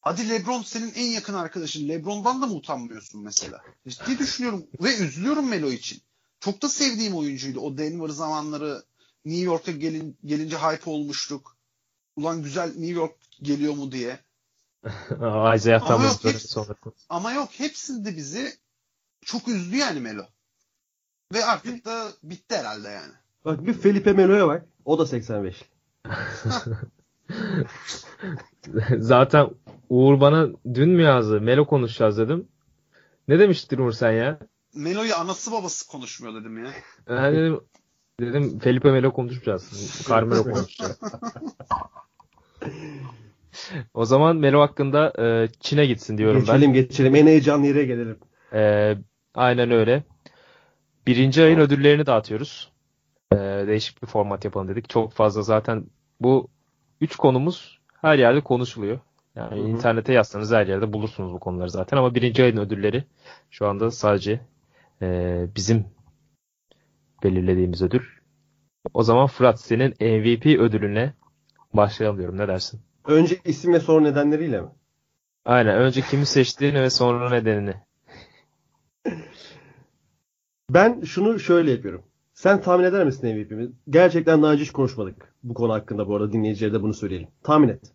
Hadi LeBron senin en yakın arkadaşın. LeBron'dan da mı utanmıyorsun mesela? Ciddi düşünüyorum ve üzülüyorum Melo için. Çok da sevdiğim oyuncuydu. O Denver zamanları New York'a gelin, gelince hype olmuştuk. Ulan güzel New York geliyor mu diye. Isaiah ama yok, hepsi, ama yok hepsinde bizi çok üzdü yani Melo. Ve artık da bitti herhalde yani. Bak bir Felipe Melo'ya bak. O da 85. Zaten Uğur bana dün mü yazdı? Melo konuşacağız dedim. Ne demiştir Uğur sen ya? Melo'yu anası babası konuşmuyor dedim ya. Ben dedim, dedim Felipe Melo konuşacağız. Carmelo konuşacağız. o zaman Melo hakkında e, Çin'e gitsin diyorum geçelim, ben. Geçelim geçelim. En heyecanlı yere gelelim. E, aynen öyle. Birinci ayın ödüllerini dağıtıyoruz. E, değişik bir format yapalım dedik. Çok fazla zaten bu üç konumuz her yerde konuşuluyor. Yani Hı-hı. internete yazsanız her yerde bulursunuz bu konuları zaten ama birinci ayın ödülleri şu anda sadece e, bizim belirlediğimiz ödül. O zaman Fırat senin MVP ödülüne başlayalım diyorum. Ne dersin? Önce isim ve sonra nedenleriyle mi? Aynen. Önce kimi seçtiğini ve sonra nedenini. Ben şunu şöyle yapıyorum. Sen tahmin eder misin MVP'mi? Gerçekten daha önce hiç konuşmadık bu konu hakkında bu arada dinleyicilere de bunu söyleyelim. Tahmin et.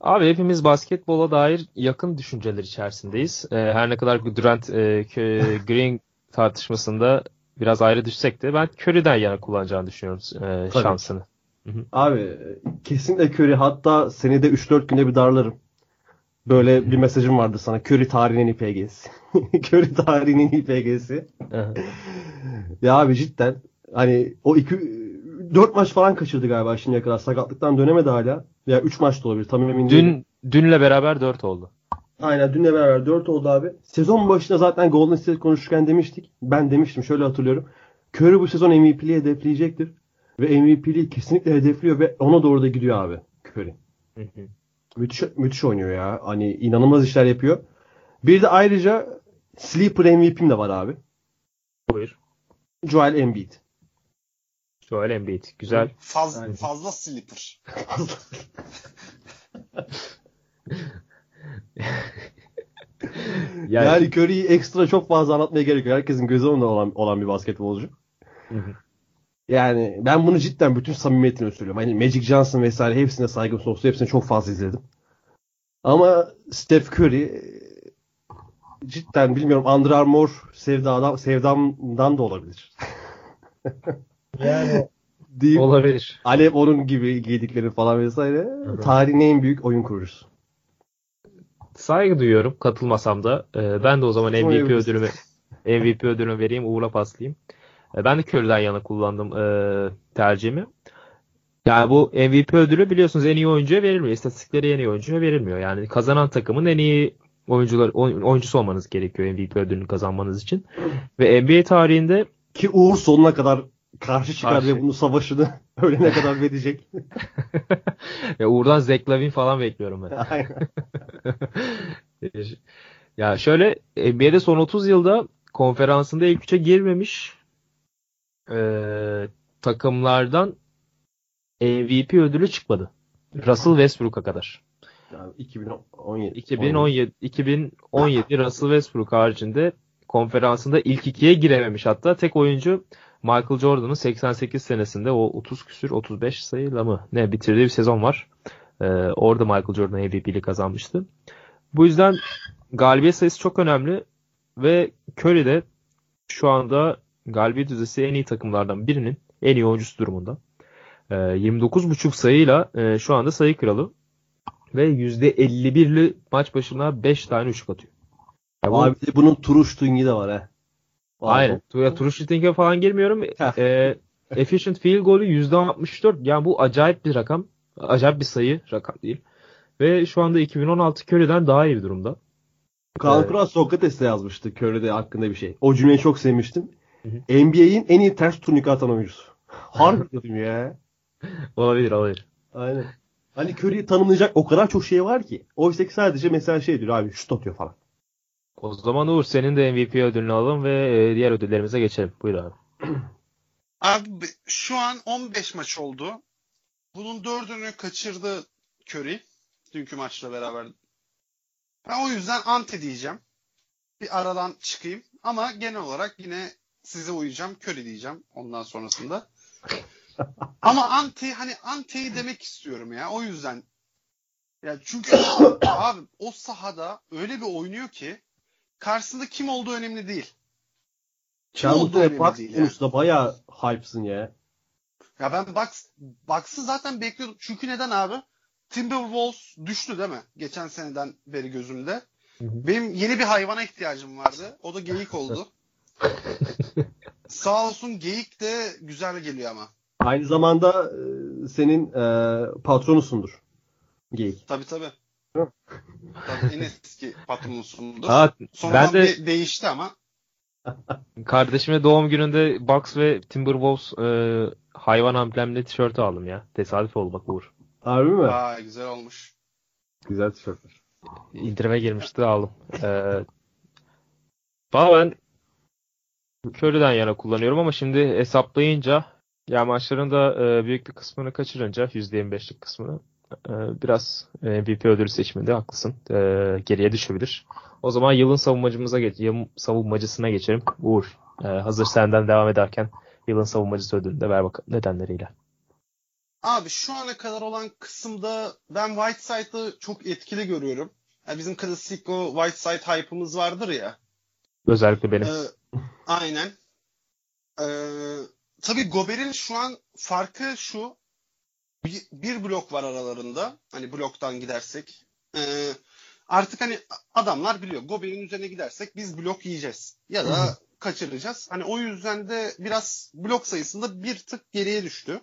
Abi hepimiz basketbola dair yakın düşünceler içerisindeyiz. Ee, her ne kadar Durant e, Green tartışmasında biraz ayrı düşsek de ben Curry'den yana kullanacağını düşünüyorum e, şansını. Hı-hı. Abi kesinlikle Curry hatta senede 3-4 günde bir darlarım. Böyle bir mesajım vardı sana. Curry tarihinin IPG'si. Curry tarihinin IPG'si. ya abi cidden hani o iki 4 maç falan kaçırdı galiba şimdiye kadar. Sakatlıktan dönemedi hala. Ya 3 maç da olabilir. Tam emin değilim. Dün, dünle beraber 4 oldu. Aynen dünle beraber 4 oldu abi. Sezon başında zaten Golden State konuşurken demiştik. Ben demiştim şöyle hatırlıyorum. Curry bu sezon MVP'liği hedefleyecektir. Ve MVP'liği kesinlikle hedefliyor ve ona doğru da gidiyor abi Curry. Müthiş, müthiş oynuyor ya. Hani inanılmaz işler yapıyor. Bir de ayrıca Sleeper MVP'm de var abi. Buyur. Joel Embiid. Joel Embiid. Güzel. Faz. Fazla Sleeper. yani, yani Curry'i ekstra çok fazla anlatmaya gerek yok. Herkesin gözü önünde olan, olan bir basketbolcu. Yani ben bunu cidden bütün samimiyetimle söylüyorum. Hani Magic Johnson vesaire hepsine saygım sonsuz. Hepsini çok fazla izledim. Ama Steph Curry cidden bilmiyorum Under Armour sevdadan, sevdamdan da olabilir. yani deyip olabilir. Alev onun gibi giydikleri falan vesaire. Hı-hı. Tarihin en büyük oyun kurucusu. Saygı duyuyorum katılmasam da. Ee, ben de o zaman MVP ödülümü MVP ödülümü vereyim Uğur'a paslayayım. Ee, ben de Curry'den yana kullandım e, tercihimi. Yani bu MVP ödülü biliyorsunuz en iyi oyuncuya verilmiyor. İstatistikleri en iyi oyuncuya verilmiyor. Yani kazanan takımın en iyi oyuncular oyuncusu olmanız gerekiyor MVP ödülünü kazanmanız için. Ve NBA tarihinde Ki Uğur sonuna kadar karşı çıkar Karşı. ve bunu savaşını ölene kadar verecek. ya Uğur'dan Zach Lavin falan bekliyorum ben. Aynen. ya şöyle NBA'de son 30 yılda konferansında ilk üçe girmemiş eee, takımlardan MVP ödülü çıkmadı. Russell Westbrook'a kadar. Yani 2017. 2017 2017 Russell Westbrook haricinde konferansında ilk ikiye girememiş hatta tek oyuncu Michael Jordan'ın 88 senesinde o 30 küsür 35 sayıyla mı ne bitirdiği bir sezon var. Ee, orada Michael Jordan MVP'li kazanmıştı. Bu yüzden galibiyet sayısı çok önemli ve Curry de şu anda galibiyet düzeysi en iyi takımlardan birinin en iyi oyuncusu durumunda. Ee, 29,5 sayıyla e, şu anda sayı kralı ve %51'li maç başına 5 tane üçlük atıyor. Ya bu- Abi de bunun Turuş Tungi de var ha. Aynen. Tu- True shooting'e falan girmiyorum. e, efficient field golü %64. Yani bu acayip bir rakam. Acayip bir sayı. Rakam değil. Ve şu anda 2016 Curry'den daha iyi bir durumda. Kaan Evet. Kural Sokrates'te yazmıştı Curry'de hakkında bir şey. O cümleyi çok sevmiştim. NBA'in en iyi ters turnike atan oyuncusu. Harbi dedim ya. Olabilir olabilir. Aynen. Hani Curry'i tanımlayacak o kadar çok şey var ki. Oysa ki sadece mesela şey diyor abi şut atıyor falan. O zaman Uğur senin de MVP ödülünü alalım ve e, diğer ödüllerimize geçelim. Buyur abi. Abi şu an 15 maç oldu. Bunun dördünü kaçırdı Curry. Dünkü maçla beraber. Ben o yüzden anti diyeceğim. Bir aradan çıkayım. Ama genel olarak yine size uyacağım. Curry diyeceğim ondan sonrasında. Ama anti hani anti demek istiyorum ya. O yüzden. Ya çünkü abi o sahada öyle bir oynuyor ki karşısında kim olduğu önemli değil. Kim olduğu Çağımızda önemli Bucks değil ya. konusunda bayağı hype'sın ya. Ya ben Bucks, Bucks'ı zaten bekliyordum. Çünkü neden abi? Timberwolves düştü değil mi? Geçen seneden beri gözümde. Hı hı. Benim yeni bir hayvana ihtiyacım vardı. O da geyik oldu. Sağ olsun geyik de güzel geliyor ama. Aynı zamanda e, senin e, patronusundur. Geyik. Tabii tabii. Tabii en eski patronumsundur. Ha, Sonradan ben de- değişti ama. Kardeşime doğum gününde Bucks ve Timberwolves e, hayvan amblemli tişörtü aldım ya. Tesadüf oldu bak Uğur. Harbi mi? Aa, güzel olmuş. Güzel tişörtler. indirime girmişti aldım. Ee, valla ben Curry'den yana kullanıyorum ama şimdi hesaplayınca ya maçların da e, büyük bir kısmını kaçırınca %25'lik kısmını e, biraz e, MVP ödülü seçiminde haklısın. E, geriye düşebilir. O zaman yılın savunmacımıza geç, yılın savunmacısına geçelim. Uğur, e, hazır senden devam ederken yılın savunmacısı ödülünü de ver bakalım nedenleriyle. Abi şu ana kadar olan kısımda ben Whiteside'ı çok etkili görüyorum. Yani bizim klasik o Whiteside hype'ımız vardır ya. Özellikle benim. Ee, aynen. Ee, tabii Gober'in şu an farkı şu. Bir, bir blok var aralarında. Hani bloktan gidersek. Ee, artık hani adamlar biliyor. Gober'in üzerine gidersek biz blok yiyeceğiz. Ya da kaçıracağız. Hani o yüzden de biraz blok sayısında bir tık geriye düştü.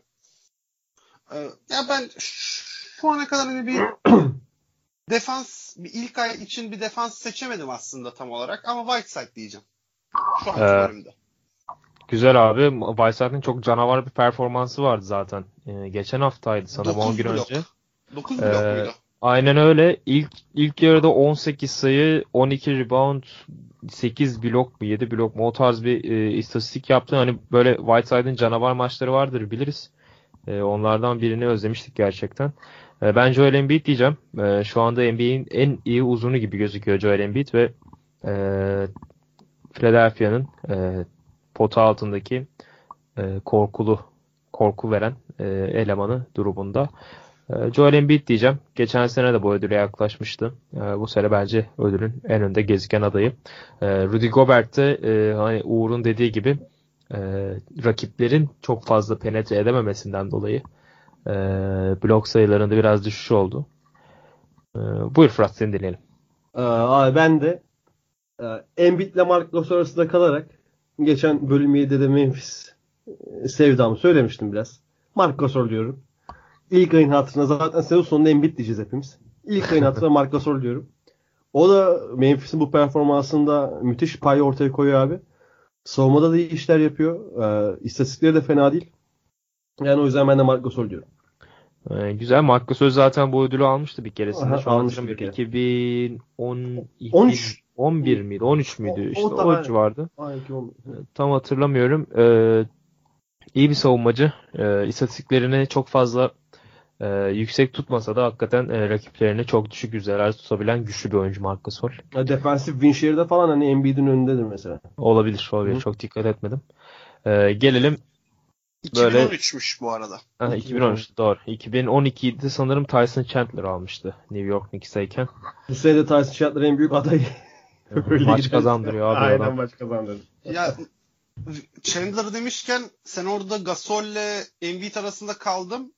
Ee, ya ben şu ana kadar hani bir defans, bir ilk ay için bir defans seçemedim aslında tam olarak ama Whiteside diyeceğim. Şu an Ee. Güzel abi. Baysaat'in çok canavar bir performansı vardı zaten. Ee, geçen haftaydı sanırım 10 Dokuz gün blok. önce. 9 Ee, blok muydu? Aynen öyle. İlk ilk yarıda 18 sayı, 12 rebound, 8 blok mu, 7 blok mu o tarz bir e, istatistik yaptı. Hani böyle Whiteside'ın canavar maçları vardır biliriz. E, onlardan birini özlemiştik gerçekten. E, ben Joel Embiid diyeceğim. E, şu anda NBA'in en iyi uzunu gibi gözüküyor Joel Embiid ve e, Philadelphia'nın e, pota altındaki e, korkulu korku veren e, elemanı durumunda. E, Joel Embiid diyeceğim. Geçen sene de bu ödüle yaklaşmıştı. E, bu sene bence ödülün en önde gezeken adayı. E, Rudy Gobert de hani Uğur'un dediği gibi e, rakiplerin çok fazla penetre edememesinden dolayı e, blok sayılarında biraz düşüş oldu. Buyur Fırat seni dinleyelim. Ee, abi ben de e, Embiid'le Mark Gasol arasında kalarak geçen bölüm 7'de de Memphis sevdamı söylemiştim biraz. Mark Gasol diyorum. İlk ayın hatırına zaten sezon sonunda Embiid diyeceğiz hepimiz. İlk ayın hatırına Marc Gasol diyorum. O da Memphis'in bu performansında müthiş pay ortaya koyuyor abi. Savunmada da iyi işler yapıyor. Ee, istatistikleri de fena değil. Yani o yüzden ben de Marc Gasol diyorum. Ee, güzel. Marco Söz zaten bu ödülü almıştı bir keresinde. Aha, Şu an hatırlamıyorum. 2012 13. 11 miydi? 13 müydü? O- İşte o o ki o- Tam hatırlamıyorum. Ee, iyi bir savunmacı. Ee, istatistiklerini çok fazla e, yüksek tutmasa da hakikaten e, rakiplerini çok düşük yüzdeler tutabilen güçlü bir oyuncu Marc Gasol. Ya Defensif win falan hani Embiid'in önündedir mesela. Olabilir, olabilir. Hı. Çok dikkat etmedim. Ee, gelelim Böyle- 2013'müş bu arada. Ha, 2013 doğru. 2012'de sanırım Tyson Chandler almıştı New York Knicks'teyken. Bu sene de Tyson Chandler en büyük adayı. Öyle Maç kazandırıyor abi Aynen adam. maç kazandırıyor. Ya Chandler demişken sen orada Gasol'le Embiid arasında kaldım.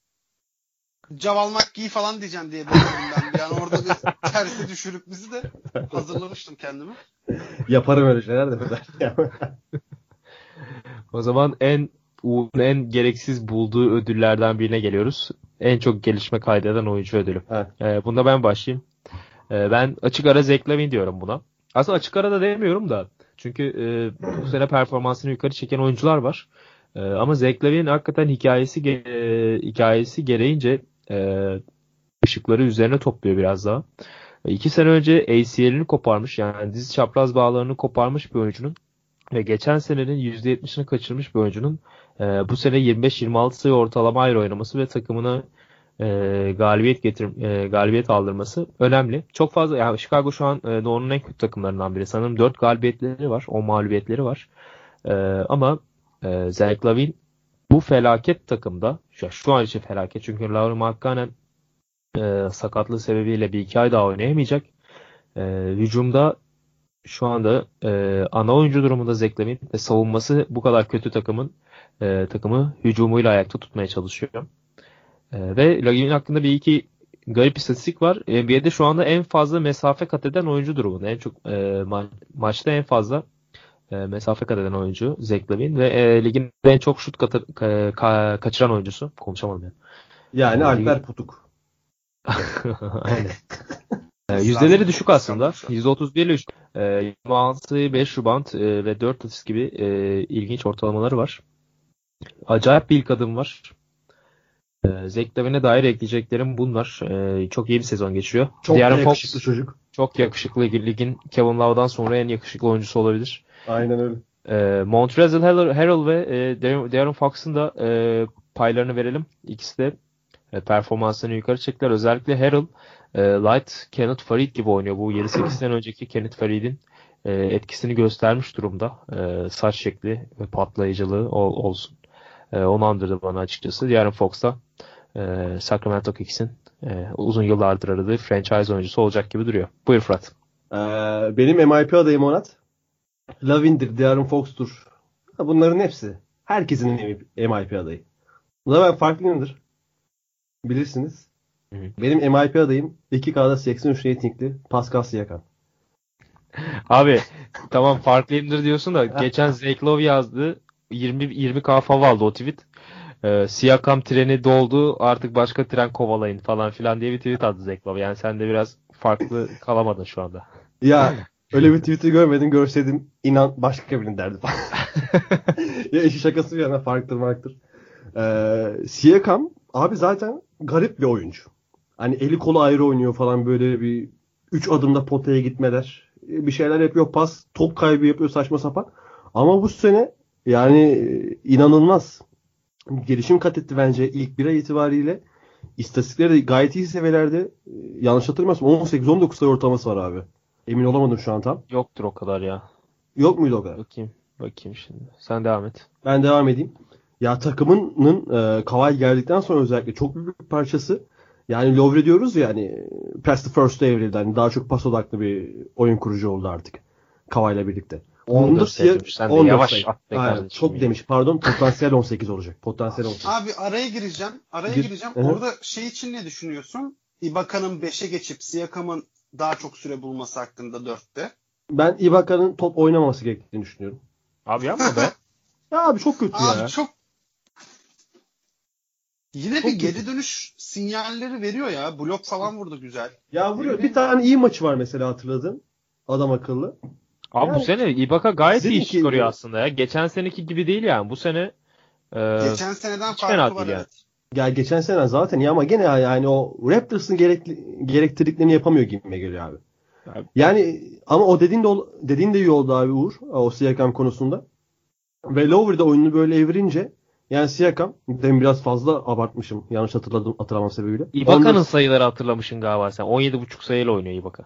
Javal McGee falan diyeceğim diye bekliyorum ben. Yani orada bir tersi düşürüp bizi de hazırlamıştım kendimi. Yaparım öyle şeyler de Feder. O zaman en Uğur'un en gereksiz bulduğu ödüllerden birine geliyoruz. En çok gelişme kaydeden oyuncu ödülü. Evet. Ee, bunda ben başlayayım. Ee, ben açık ara Zach Lavin diyorum buna. Aslında açık ara da demiyorum da. Çünkü e, bu sene performansını yukarı çeken oyuncular var. E, ama Zach Lavin hakikaten hikayesi e, hikayesi gereğince e, ışıkları üzerine topluyor biraz daha. E, iki sene önce ACL'ini koparmış yani diz çapraz bağlarını koparmış bir oyuncunun ve geçen senenin %70'ini kaçırmış bir oyuncunun e, bu sene 25-26 sayı ortalama ayrı oynaması ve takımına e, galibiyet getir e, galibiyet aldırması önemli. Çok fazla yani Chicago şu an e, Doğu'nun en kötü takımlarından biri. Sanırım 4 galibiyetleri var, 10 mağlubiyetleri var. E, ama e, Zach Lavin bu felaket takımda şu, şu an için felaket çünkü Lauri Markkanen e, sakatlığı sebebiyle bir iki ay daha oynayamayacak. E, hücumda şu anda e, ana oyuncu durumunda Lavin ve savunması bu kadar kötü takımın e, takımı hücumuyla ayakta tutmaya çalışıyor. E, ve Lavin hakkında bir iki garip istatistik var. NBA'de şu anda en fazla mesafe kat eden oyuncu durumunda. En çok e, ma- maçta en fazla e, mesafe kat eden oyuncu Zach Lavin ve e, ligin en çok şut katı- ka- ka- kaçıran oyuncusu. Konuşamadım yani. Yani Alper Putuk. Aynen. E, yüzdeleri düşük aslında. %31 ile üç- e, 26, 5 rebound e, ve 4 asist gibi e, ilginç ortalamaları var. Acayip bir ilk adım var. E, Zach Lavin'e dair ekleyeceklerim bunlar. E, çok iyi bir sezon geçiriyor. Çok De'Aaron da Fox yakışıklı çocuk. çok yakışıklı. Ligin Kevin Love'dan sonra en yakışıklı oyuncusu olabilir. Aynen öyle. E, Montrezl Harrell, ve e, De'Aaron Fox'un da e, paylarını verelim. İkisi de e, performanslarını yukarı çektiler. Özellikle Harrell e, Light Kenneth Farid gibi oynuyor. Bu 7-8 sene önceki Kenneth Farid'in e, etkisini göstermiş durumda. E, saç şekli ve patlayıcılığı ol- olsun. E, onu andırdı bana açıkçası. Diğer Fox da e, Sacramento Kings'in e, uzun yıllardır aradığı franchise oyuncusu olacak gibi duruyor. Buyur Fırat. Ee, benim MIP adayım Onat. Lavin'dir, De'Aaron Fox'tur. Bunların hepsi. Herkesin MIP adayı. Bu da ben farklıyımdır. Bilirsiniz. Hı hı. Benim MIP adayım 2K'da 83 ratingli Pascal Siakam. Abi tamam farklıyımdır diyorsun da geçen Zach Lowe yazdı. 20 20k fav aldı o tweet. Ee, Siakam treni doldu artık başka tren kovalayın falan filan diye bir tweet attı Zach Lowe. Yani sen de biraz farklı kalamadın şu anda. Ya öyle bir tweet'i görmedim. Görseydim inan başka birinin derdi falan. ya işi şakası bir yana farktır farktır. Ee, Siakam abi zaten garip bir oyuncu. Hani eli kolu ayrı oynuyor falan böyle bir 3 adımda potaya gitmeler. Bir şeyler yapıyor pas, top kaybı yapıyor saçma sapan. Ama bu sene yani e, inanılmaz. Gelişim kat etti bence ilk bir ay itibariyle. İstatistikleri de gayet iyi seviyelerde. Ee, Yanlış hatırlamıyorsam 18-19 sayı ortalaması var abi. Emin olamadım şu an tam. Yoktur o kadar ya. Yok muydu o kadar? Bakayım. Bakayım şimdi. Sen devam et. Ben devam edeyim. Ya takımının e, Kawhi geldikten sonra özellikle çok büyük bir parçası. Yani Lovre diyoruz ya hani pass the first devrildi. Hani daha çok pas odaklı bir oyun kurucu oldu artık. Kawhi ile birlikte. 14 Bunda sayı Siya- demiş. Sen de 14 yavaş at Aynen, çok ya. demiş. Pardon potansiyel 18 olacak. Potansiyel 18. Abi araya gireceğim. Araya Gir. gireceğim. Hı hı. Orada şey için ne düşünüyorsun? Ibaka'nın 5'e geçip Siakam'ın daha çok süre bulması hakkında 4'te. Ben Ibaka'nın top oynamaması gerektiğini düşünüyorum. Abi yapma be. Ya abi çok kötü ya. Abi çok Yine Çok bir geri kötü. dönüş sinyalleri veriyor ya. Blok falan vurdu güzel. Ya vuruyor. Bir tane iyi maçı var mesela hatırladın. Adam akıllı. Abi Yani- bu sene Ibaka gayet iyi iş çıkarıyor aslında ya. Geçen seneki gibi değil yani. Bu sene e, Geçen seneden farkı var yani. evet. Ya geçen sene zaten iyi ama gene yani o Raptors'ın gerekli, gerektirdiklerini yapamıyor gibime geliyor abi. Abi- Yani ama o dediğin de dediğin de iyi oldu abi Uğur o Siakam konusunda. Ve Lowry de oyununu böyle evirince yani Siakam demin biraz fazla abartmışım yanlış hatırladım hatırlamam sebebiyle. Ibaka'nın Ondan- sayıları hatırlamışsın galiba sen. 17.5 sayıyla oynuyor Ibaka.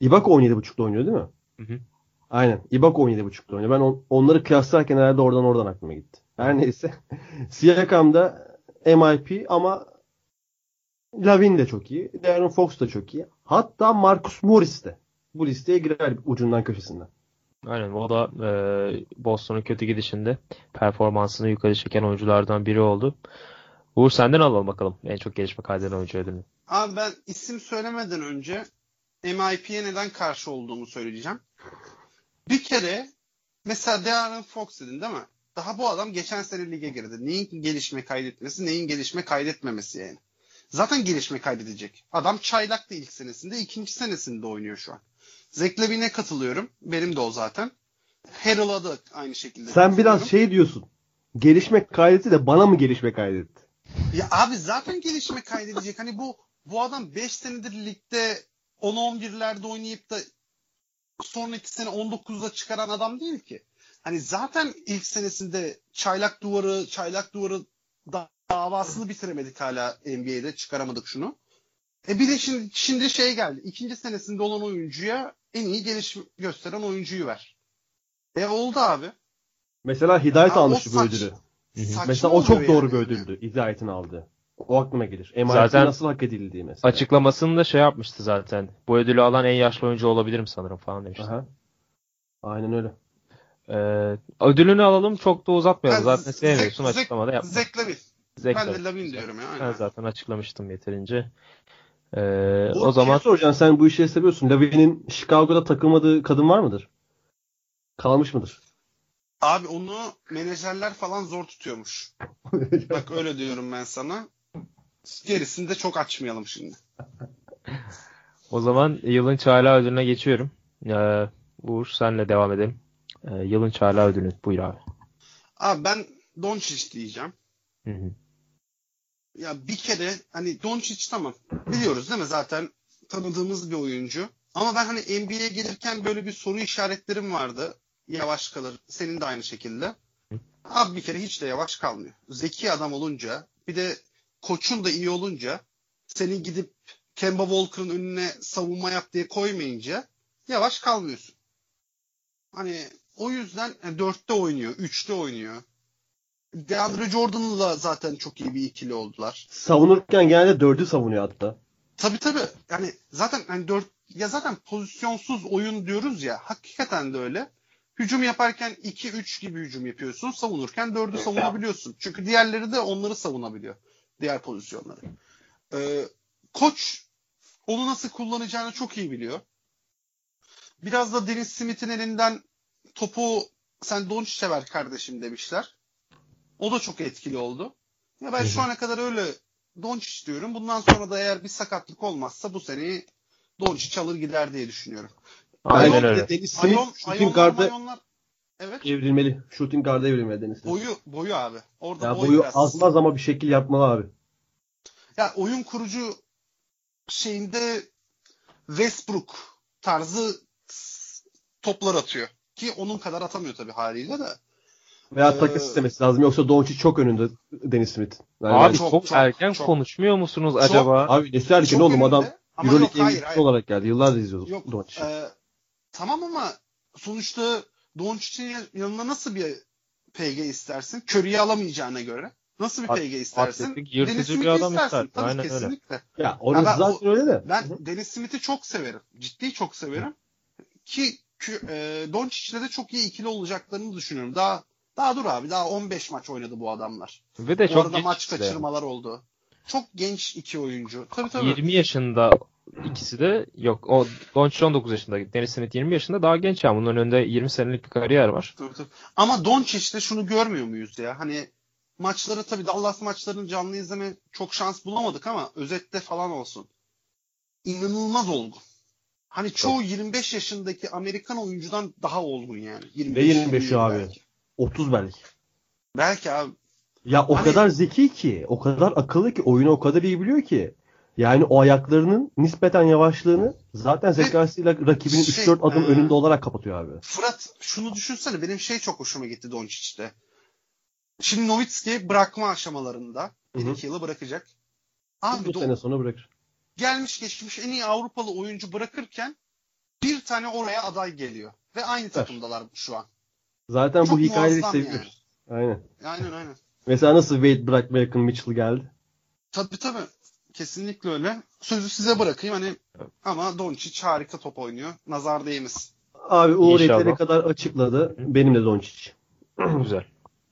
Ibaka 17.5'da oynuyor değil mi? Hı hı. Aynen. Ibaka 17.5'da oynuyor. Ben on- onları kıyaslarken herhalde oradan oradan aklıma gitti. Her neyse. Siakam da MIP ama Lavin de çok iyi. Darren Fox da çok iyi. Hatta Marcus Morris de. Bu listeye girer ucundan köşesinden. Aynen o da e, Boston'un kötü gidişinde performansını yukarı çeken oyunculardan biri oldu. Uğur senden alalım bakalım. En çok gelişme kaydeden oyuncu ödülünü. Abi ben isim söylemeden önce MIP'ye neden karşı olduğumu söyleyeceğim. Bir kere mesela De'Aaron Fox dedin değil mi? Daha bu adam geçen sene lige girdi. Neyin gelişme kaydetmesi, neyin gelişme kaydetmemesi yani. Zaten gelişme kaydedecek. Adam çaylaktı ilk senesinde, ikinci senesinde oynuyor şu an. Zach Levine'e katılıyorum. Benim de o zaten. Harrell'a da aynı şekilde Sen biraz şey diyorsun. Gelişme kaydetti de bana mı gelişme kaydetti? Ya abi zaten gelişme kaydedecek. Hani bu bu adam 5 senedir ligde 10-11'lerde oynayıp da sonraki sene 19'da çıkaran adam değil ki. Hani zaten ilk senesinde çaylak duvarı, çaylak duvarı da- davasını bitiremedik hala NBA'de çıkaramadık şunu. E bir de şimdi, şimdi şey geldi. İkinci senesinde olan oyuncuya en iyi gelişim gösteren oyuncuyu ver. E oldu abi. Mesela Hidayet Ya o almıştı bu ödülü. Mesela o çok doğru yani. bir ödüldü. Hidayet'in aldığı. O aklıma gelir. Zaten- nasıl hak edildiği mesela. Açıklamasını da şey yapmıştı zaten. Bu ödülü alan en yaşlı oyuncu olabilirim sanırım falan demişti. Aha. Aynen öyle. Ee, ödülünü alalım çok da uzatmayalım. Ben Zaten sevmiyorsun Zek- açıklamada yapma. Zach Lavin. Zek Ben de Lavin diyorum ya. Ben aynen. zaten açıklamıştım yeterince. Ee, o zaman şey soracağım sen bu işleri seviyorsun. Lavin'in Chicago'da takılmadığı kadın var mıdır? Kalmış mıdır? Abi onu menajerler falan zor tutuyormuş. Bak öyle diyorum ben sana. Gerisini de çok açmayalım şimdi. o zaman yılın çaylağı ödülüne geçiyorum. Ee, Uğur senle devam edelim. Ee, yılın çaylağı ödülü buyur abi. Abi ben Doncic diyeceğim. Hı hı. Ya bir kere hani Doncic tamam. Biliyoruz değil mi zaten tanıdığımız bir oyuncu. Ama ben hani NBA'ye gelirken böyle bir soru işaretlerim vardı. Yavaş kalır. Senin de aynı şekilde. Abi bir kere hiç de yavaş kalmıyor. Zeki adam olunca bir de koçun da iyi olunca senin gidip Kemba Walker'ın önüne savunma yap diye koymayınca yavaş kalmıyorsun. Hani o yüzden yani dörtte oynuyor, üçte oynuyor. DeAndre Jordan'la da zaten çok iyi bir ikili oldular. Savunurken genelde dördü savunuyor hatta. Tabii tabii. Yani zaten hani dört ya zaten pozisyonsuz oyun diyoruz ya. Hakikaten de öyle. Hücum yaparken 2-3 gibi hücum yapıyorsun. Savunurken 4'ü savunabiliyorsun. Çünkü diğerleri de onları savunabiliyor. Diğer pozisyonları. Ee, koç onu nasıl kullanacağını çok iyi biliyor. Biraz da Dennis Smith'in elinden topu sen Doncic'e ver kardeşim demişler. O da çok etkili oldu. Ya ben şu ana kadar öyle Doncic diyorum. Bundan sonra da eğer bir sakatlık olmazsa bu seneyi Doncic alır gider diye düşünüyorum. Aynen Ayon- öyle. Dennis Smith Ayon, shooting mayonlar- Evet. evrilmeli. Shooting guard'a evrilmeli Smith. Boyu boyu abi. Orada Ya boy boyu biraz. azmaz ama bir şekil yapmalı abi. Ya oyun kurucu şeyinde Westbrook tarzı toplar atıyor. Ki onun kadar atamıyor tabii haliyle de. Veya Ee, takas istemesi lazım. Yoksa Doncic çok önünde Dennis Smith. Yani Abi çok, çok, çok, erken çok. konuşmuyor musunuz acaba? Abi nesi erken Çok oğlum önünde. adam Euroleague hayır. olarak geldi. Yıllardır izliyorduk Yok. Doncic'i. e, tamam ama sonuçta Doncic'in yanına nasıl bir PG istersin? Curry'i alamayacağına göre. Nasıl bir PG istersin? Dennis Smith'i adam istersin. ister. Tabii Aynen öyle. kesinlikle. Ya orası ben zaten öyle de. Ben Hı hı. Dennis Smith'i çok severim. Ciddi çok severim. Ki kü- e, Doncic'le de çok iyi ikili olacaklarını düşünüyorum. Daha daha dur abi. Daha 15 maç oynadı bu adamlar. Ve de Bu çok arada maç işte. kaçırmalar oldu. Çok genç iki oyuncu. Tabii tabii. 20 yaşında ikisi de yok. O Doncic 19 yaşında. Dennis Smith 20 yaşında daha genç yani. Bunların önünde 20 senelik bir kariyer var. Tabii, tabii. Ama Doncic'te şunu görmüyor muyuz ya? Hani maçları tabii Dallas maçlarını canlı izleme çok şans bulamadık ama özette falan olsun. İnanılmaz olgun. Hani çoğu 25 yaşındaki Amerikan oyuncudan daha olgun yani. 25, Ve 25 yıl abi. Belki. 30 belki. belki abi. Ya o Hani- kadar zeki ki, o kadar akıllı ki, oyunu o kadar iyi biliyor ki. Yani o ayaklarının nispeten yavaşlığını zaten zekasıyla rakibinin Şey, 3-4 adım e, önünde olarak kapatıyor abi. Fırat şunu düşünsene benim şey çok hoşuma gitti Doncic'te. Şimdi Nowitzki bırakma aşamalarında. Hı hı. 1-2 yılı bırakacak. Abi Bu Do- sene sonra bırakır. Gelmiş geçmiş en iyi Avrupalı oyuncu bırakırken bir tane oraya aday geliyor. Ve aynı takımdalar şu an. Zaten Çok bu hikayeleri muazzam seviyoruz. Aynen. Aynen aynen. Mesela nasıl Wade bırakmaya yakın Mitchell geldi. Tabii tabii. Kesinlikle öyle. Sözü size bırakayım hani ama Doncic harika top oynuyor. Nazar değmesin. Abi Uğur yeteri kadar açıkladı. Benim de Doncic. Güzel.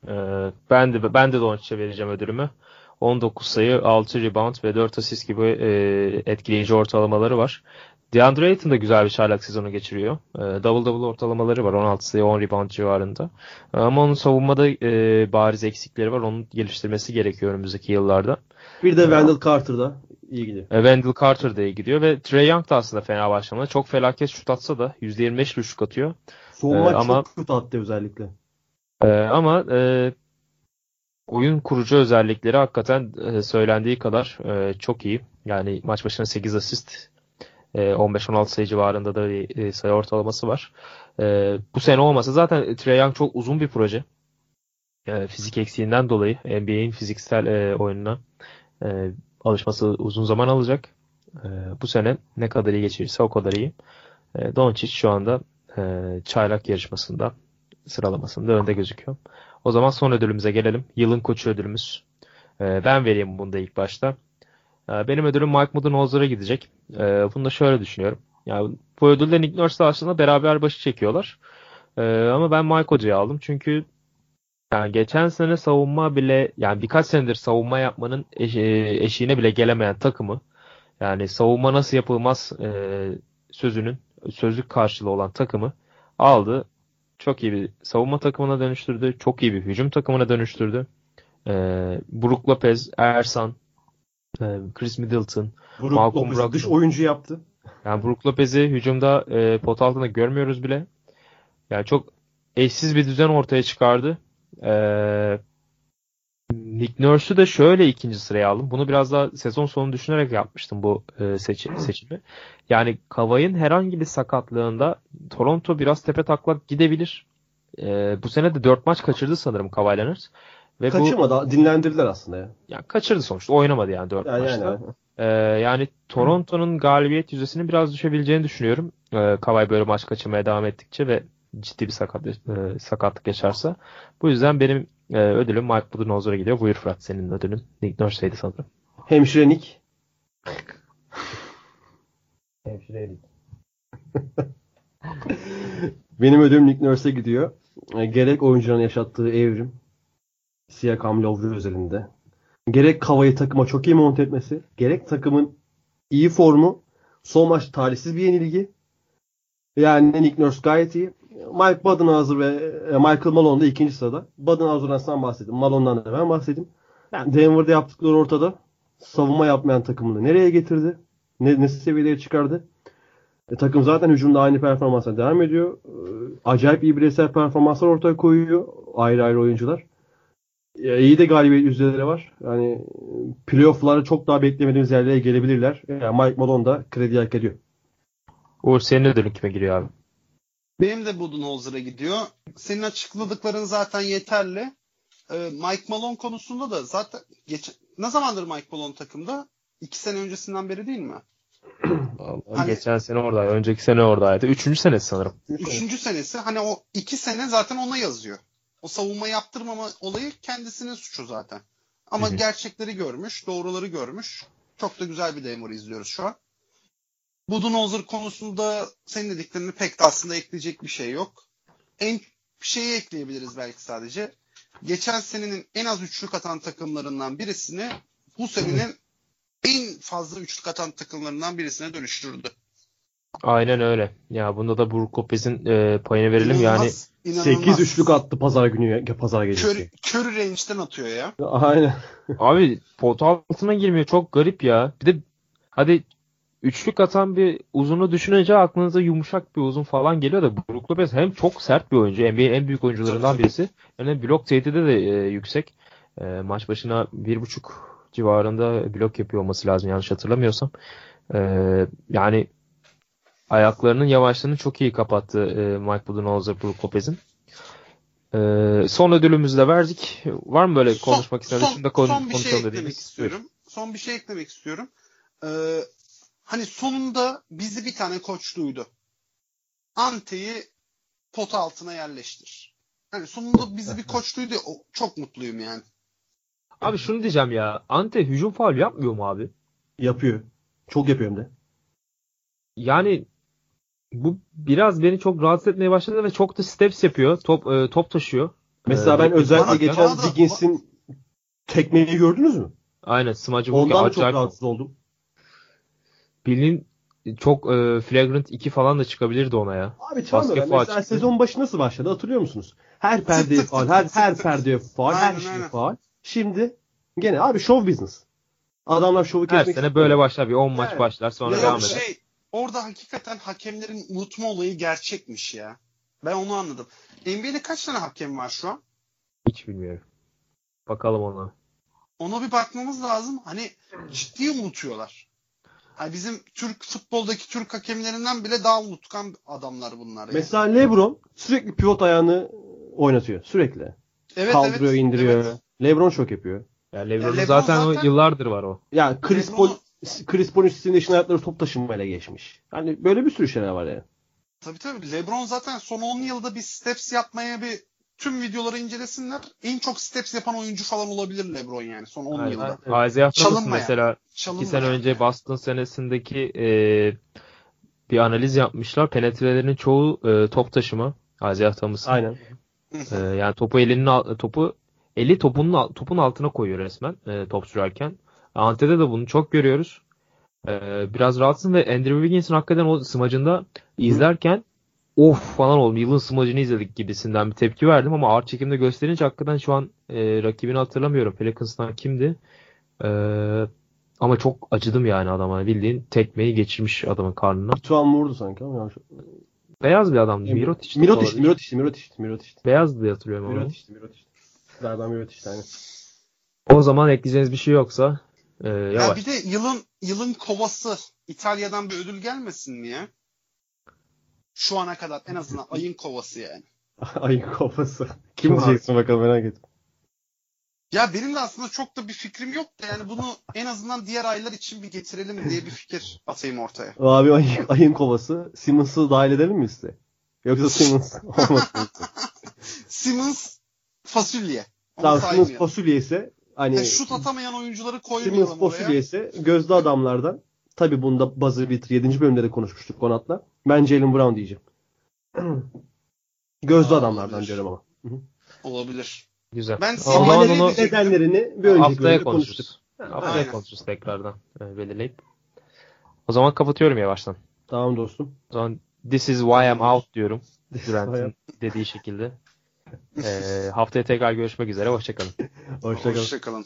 Ee, ben de ben de Doncic'e vereceğim ödülümü. 19 sayı, 6 rebound ve 4 asist gibi e, etkileyici ortalamaları var. DeAndre Ayton da güzel bir çaylak sezonu geçiriyor. E, double double ortalamaları var. 16 sayı, 10 rebound civarında. E, ama onun savunmada e, bariz eksikleri var. Onun geliştirmesi gerekiyor önümüzdeki yıllarda. Bir de Wendell Carter da iyi gidiyor. E, Wendell Carter da iyi gidiyor ve Trey Young da aslında fena başlamadı. Çok felaket şut atsa da %25 şut atıyor. Son Ee, maç ama- çok kötü attı özellikle. Ee, ama e, oyun kurucu özellikleri hakikaten e, söylendiği kadar e, çok iyi. Yani maç başına 8 asist, e, 15-16 sayı civarında da bir e, sayı ortalaması var. E, bu sene olmasa zaten Trae Young çok uzun bir proje. E, fizik eksiğinden dolayı NBA'in fiziksel e, oyununa e, alışması uzun zaman alacak. E, bu sene ne kadar iyi geçirirse o kadar iyi. E, Doncic şu anda e, çaylak yarışmasında sıralamasında önde gözüküyor. O zaman son ödülümüze gelelim. Yılın koçu ödülümüz. Ee, ben vereyim bunu da ilk başta. Ee, benim ödülüm Mike Budenholzer'a gidecek. Ee, bunu da şöyle düşünüyorum. Yani bu ödülle Nick Nurse'la aslında beraber başı çekiyorlar. Ama ben Mike Hoca'yı aldım. Çünkü yani geçen sene savunma bile yani birkaç senedir savunma yapmanın e, eşiğine bile gelemeyen takımı yani savunma nasıl yapılmaz e, sözünün sözlük karşılığı olan takımı aldı çok iyi bir savunma takımına dönüştürdü. Çok iyi bir hücum takımına dönüştürdü. Ee, Brook Lopez, Ersan, e, Chris Middleton. Brook Malcolm Brogdon. dış oyuncu yaptı. Yani Brook Lopez'i hücumda e, pot altında görmüyoruz bile. Yani çok eşsiz bir düzen ortaya çıkardı. Ee, Nick Nurse'ü de şöyle ikinci sıraya aldım. Bunu biraz daha sezon sonu düşünerek yapmıştım bu e, seçi- seçimi. Yani Kavay'ın herhangi bir sakatlığında Toronto biraz tepe taklak gidebilir. E, bu sene de 4 maç kaçırdı sanırım Kawhi Leonard. Ve bu Kaçırmadı. Dinlendirdiler aslında ya. yani kaçırdı sonuçta. Oynamadı yani 4 Yani, maçta. yani. Ee, yani Toronto'nun galibiyet yüzdesinin biraz düşebileceğini düşünüyorum. Ee, Kawhi böyle maç kaçırmaya devam ettikçe ve ciddi bir sakat, e, sakatlık yaşarsa. Bu yüzden benim e, ödülüm Mike Budenholzer'a gidiyor. Buyur Fırat senin ödülün. Nick Nurse'ydi sanırım. Hemşire Nick. Hemşire Nick. Benim ödülüm Nick Nurse'e gidiyor. E, Gerek oyuncuların yaşattığı evrim. Siakam Lowry özelinde. Gerek Kavayı takıma çok iyi monte etmesi. Gerek takımın iyi formu. Son maç talihsiz bir yenilgi. Yani Nick Nurse gayet iyi. Mike Budenholzer ve e, Michael Malone da ikinci sırada. Budenholzer'dan bahsedin. Malone'dan da ben bahsedeyim. Yani Denver'da yaptıkları ortada. Savunma yapmayan takımını nereye getirdi? Ne, ne seviyelere çıkardı? E, takım zaten hücumda aynı performansa devam ediyor. E, acayip iyi bireysel performanslar ortaya koyuyor. Ayrı ayrı oyuncular. E, iyi de galibiyet yüzdeleri var. Yani e, playoff'lara çok daha beklemediğimiz yerlere gelebilirler. Yani Mike Malone da kredi hak ediyor. Uğur senin ödülün kime giriyor abi? Benim de Budenholzer'a gidiyor. Senin açıkladıkların zaten yeterli. Ee, Mike Malone konusunda da zaten geç... ne zamandır Mike Malone takımda? İki sene öncesinden beri değil mi? Vallahi Hani- Geçen sene oradaydı. Önceki sene oradaydı. Üçüncü senesi sanırım. Üçüncü senesi. Hani o iki sene zaten ona yazıyor. O savunma yaptırmama olayı kendisinin suçu zaten. Ama gerçekleri görmüş, doğruları görmüş. Çok da güzel bir Denver izliyoruz şu an. Budenholzer konusunda senin dediklerini pek de aslında ekleyecek bir şey yok. En bir şeyi ekleyebiliriz belki sadece. Geçen senenin en az üçlük atan takımlarından birisini bu senenin en fazla üçlük atan takımlarından birisine dönüştürdü. Aynen öyle. Ya bunda da Brook Lopez'in e, payını verelim. Yani İnanılmaz, inanılmaz. 8 üçlük attı pazar günü pazar gecesi. Curry, Curry range'den atıyor ya. Aynen. abi pot altına girmiyor. Çok garip ya. Bir de hadi üçlük atan bir uzunu düşününce aklınıza yumuşak bir uzun falan geliyor da Brook Lopez hem çok sert bir oyuncu. NBA'nin en büyük oyuncularından birisi. Yani blok tehdidi de e, yüksek. E, maç başına bir buçuk civarında blok yapıyor olması lazım yanlış hatırlamıyorsam. E, yani ayaklarının yavaşlığını çok iyi kapattı e, Mike Budenholzer Brook Lopez'in. E, son ödülümüzü de verdik. Var mı böyle Son- konuşmak istediğiniz? son- da konu, son bir şey eklemek istiyorum. Son bir şey eklemek istiyorum. Ee, hani sonunda bizi bir tane koç duydu. Ante'yi pot altına yerleştir. Hani sonunda bizi bir koç duydu. O, çok mutluyum yani. Abi şunu diyeceğim ya. Ante hücum faul yapmıyor mu abi? Yapıyor. Çok yapıyor hem de. Yani bu biraz beni çok rahatsız etmeye başladı ve çok da steps yapıyor. Top e, top taşıyor. Mesela Ee, ben özellikle bana- geçen Wiggins'in tekmeyi gördünüz mü? Aynen smacı. Ondan da çok Acayip. rahatsız oldum. Bill'in çok e, flagrant 2 falan da çıkabilirdi ona ya. Abi tamam Basket ben mesela çıktı. sezon başı nasıl başladı hatırlıyor musunuz? Her perdeye tık her, her perdeye faul, her şey faul. Şimdi gene abi show business. Adamlar şovu Her kesmek sene istiyor. böyle başlar. Bir 10 maç Evet. başlar sonra Ya devam eder. şey orada hakikaten hakemlerin unutma olayı gerçekmiş ya. Ben onu anladım. NBA'de kaç tane hakem var şu an? Hiç bilmiyorum. Bakalım ona. Ona bir bakmamız lazım. Hani ciddi unutuyorlar. Hani bizim Türk futboldaki Türk hakemlerinden bile daha unutkan adamlar bunlar. Yani. Mesela LeBron sürekli pivot ayağını oynatıyor. Sürekli. evet, Kaldırıyor, evet, indiriyor. evet. LeBron çok yapıyor. Ya LeBron'un LeBron zaten, o zaten- yıllardır var o. Ya Chris Paul Chris Paul'un üstünde işin hayatları top taşınmayla geçmiş. Yani böyle bir sürü şeyler var ya. Tabii tabii. LeBron zaten son 10 yılda bir steps yapmaya bir tüm videoları incelesinler. En çok steps yapan oyuncu falan olabilir LeBron yani son 10 Aynen. yılda. Isaiah Thomas'ın mesela Çalınmayan İki sene önce yani. Boston senesindeki e, bir analiz yapmışlar. Penetrelerin çoğu e, top taşıma. Isaiah Thomas'ın. Aynen. E, yani topu elinin topu eli topunun topun altına koyuyor resmen e, top sürerken. Ante'de de bunu çok görüyoruz. E, biraz rahatsın ve Andrew Wiggins'in hakikaten o smacında izlerken of falan oldum. Yılın smacını izledik gibisinden bir tepki verdim ama ağır çekimde gösterince hakikaten şu an e, rakibini hatırlamıyorum. Pelicans'tan kimdi? E, ama çok acıdım yani adama. Bildiğin tekmeyi geçirmiş adamın karnına. Tuan vurdu sanki ama yanlış. Beyaz bir adamdı. Mirotic. Mirotic, Mirotic, Mirotic, Mirotic. Beyazdı diye hatırlıyorum onu. Mirotic, Mirotic. Galiba Mirotic yani. O zaman ekleyeceğiniz bir şey yoksa e, Ya yavaş. bir de yılın yılın kovası İtalya'dan bir ödül gelmesin mi ya? Şu ana kadar en azından ayın kovası yani. Ayın kafası. Kim abi? diyeceksin bakalım merak ettim. Ya benim de aslında çok da bir fikrim yok da yani bunu en azından diğer aylar için bir getirelim diye bir fikir atayım ortaya. Abi ayın, ayın kovası. Simmons'ı dahil edelim mi liste? Yoksa Simmons olmasın. Simmons fasulye. Onu tamam Simmons fasulye ise hani Ya şut atamayan oyuncuları Simmons koymayalım fasulye oraya. ise gözde adamlardan tabi bunda buzzer beater 7. bölümde de konuşmuştuk Konat'la. Ben Jalen Brown diyeceğim. gözde Aa, adamlardan olabilir. diyorum ama. Olabilir. Güzel. Ben o zaman onu? Nedenlerini bir önceki haftaya konuşuruz. konuştuk. Haftaya Aynen. konuşuruz tekrardan e, belirleyip. O zaman kapatıyorum yavaştan. Tamam dostum. O zaman this is why I'm out diyorum. Durant'in dediği şekilde. E, haftaya tekrar görüşmek üzere. Hoşçakalın. Hoşçakalın. Hoşçakalın.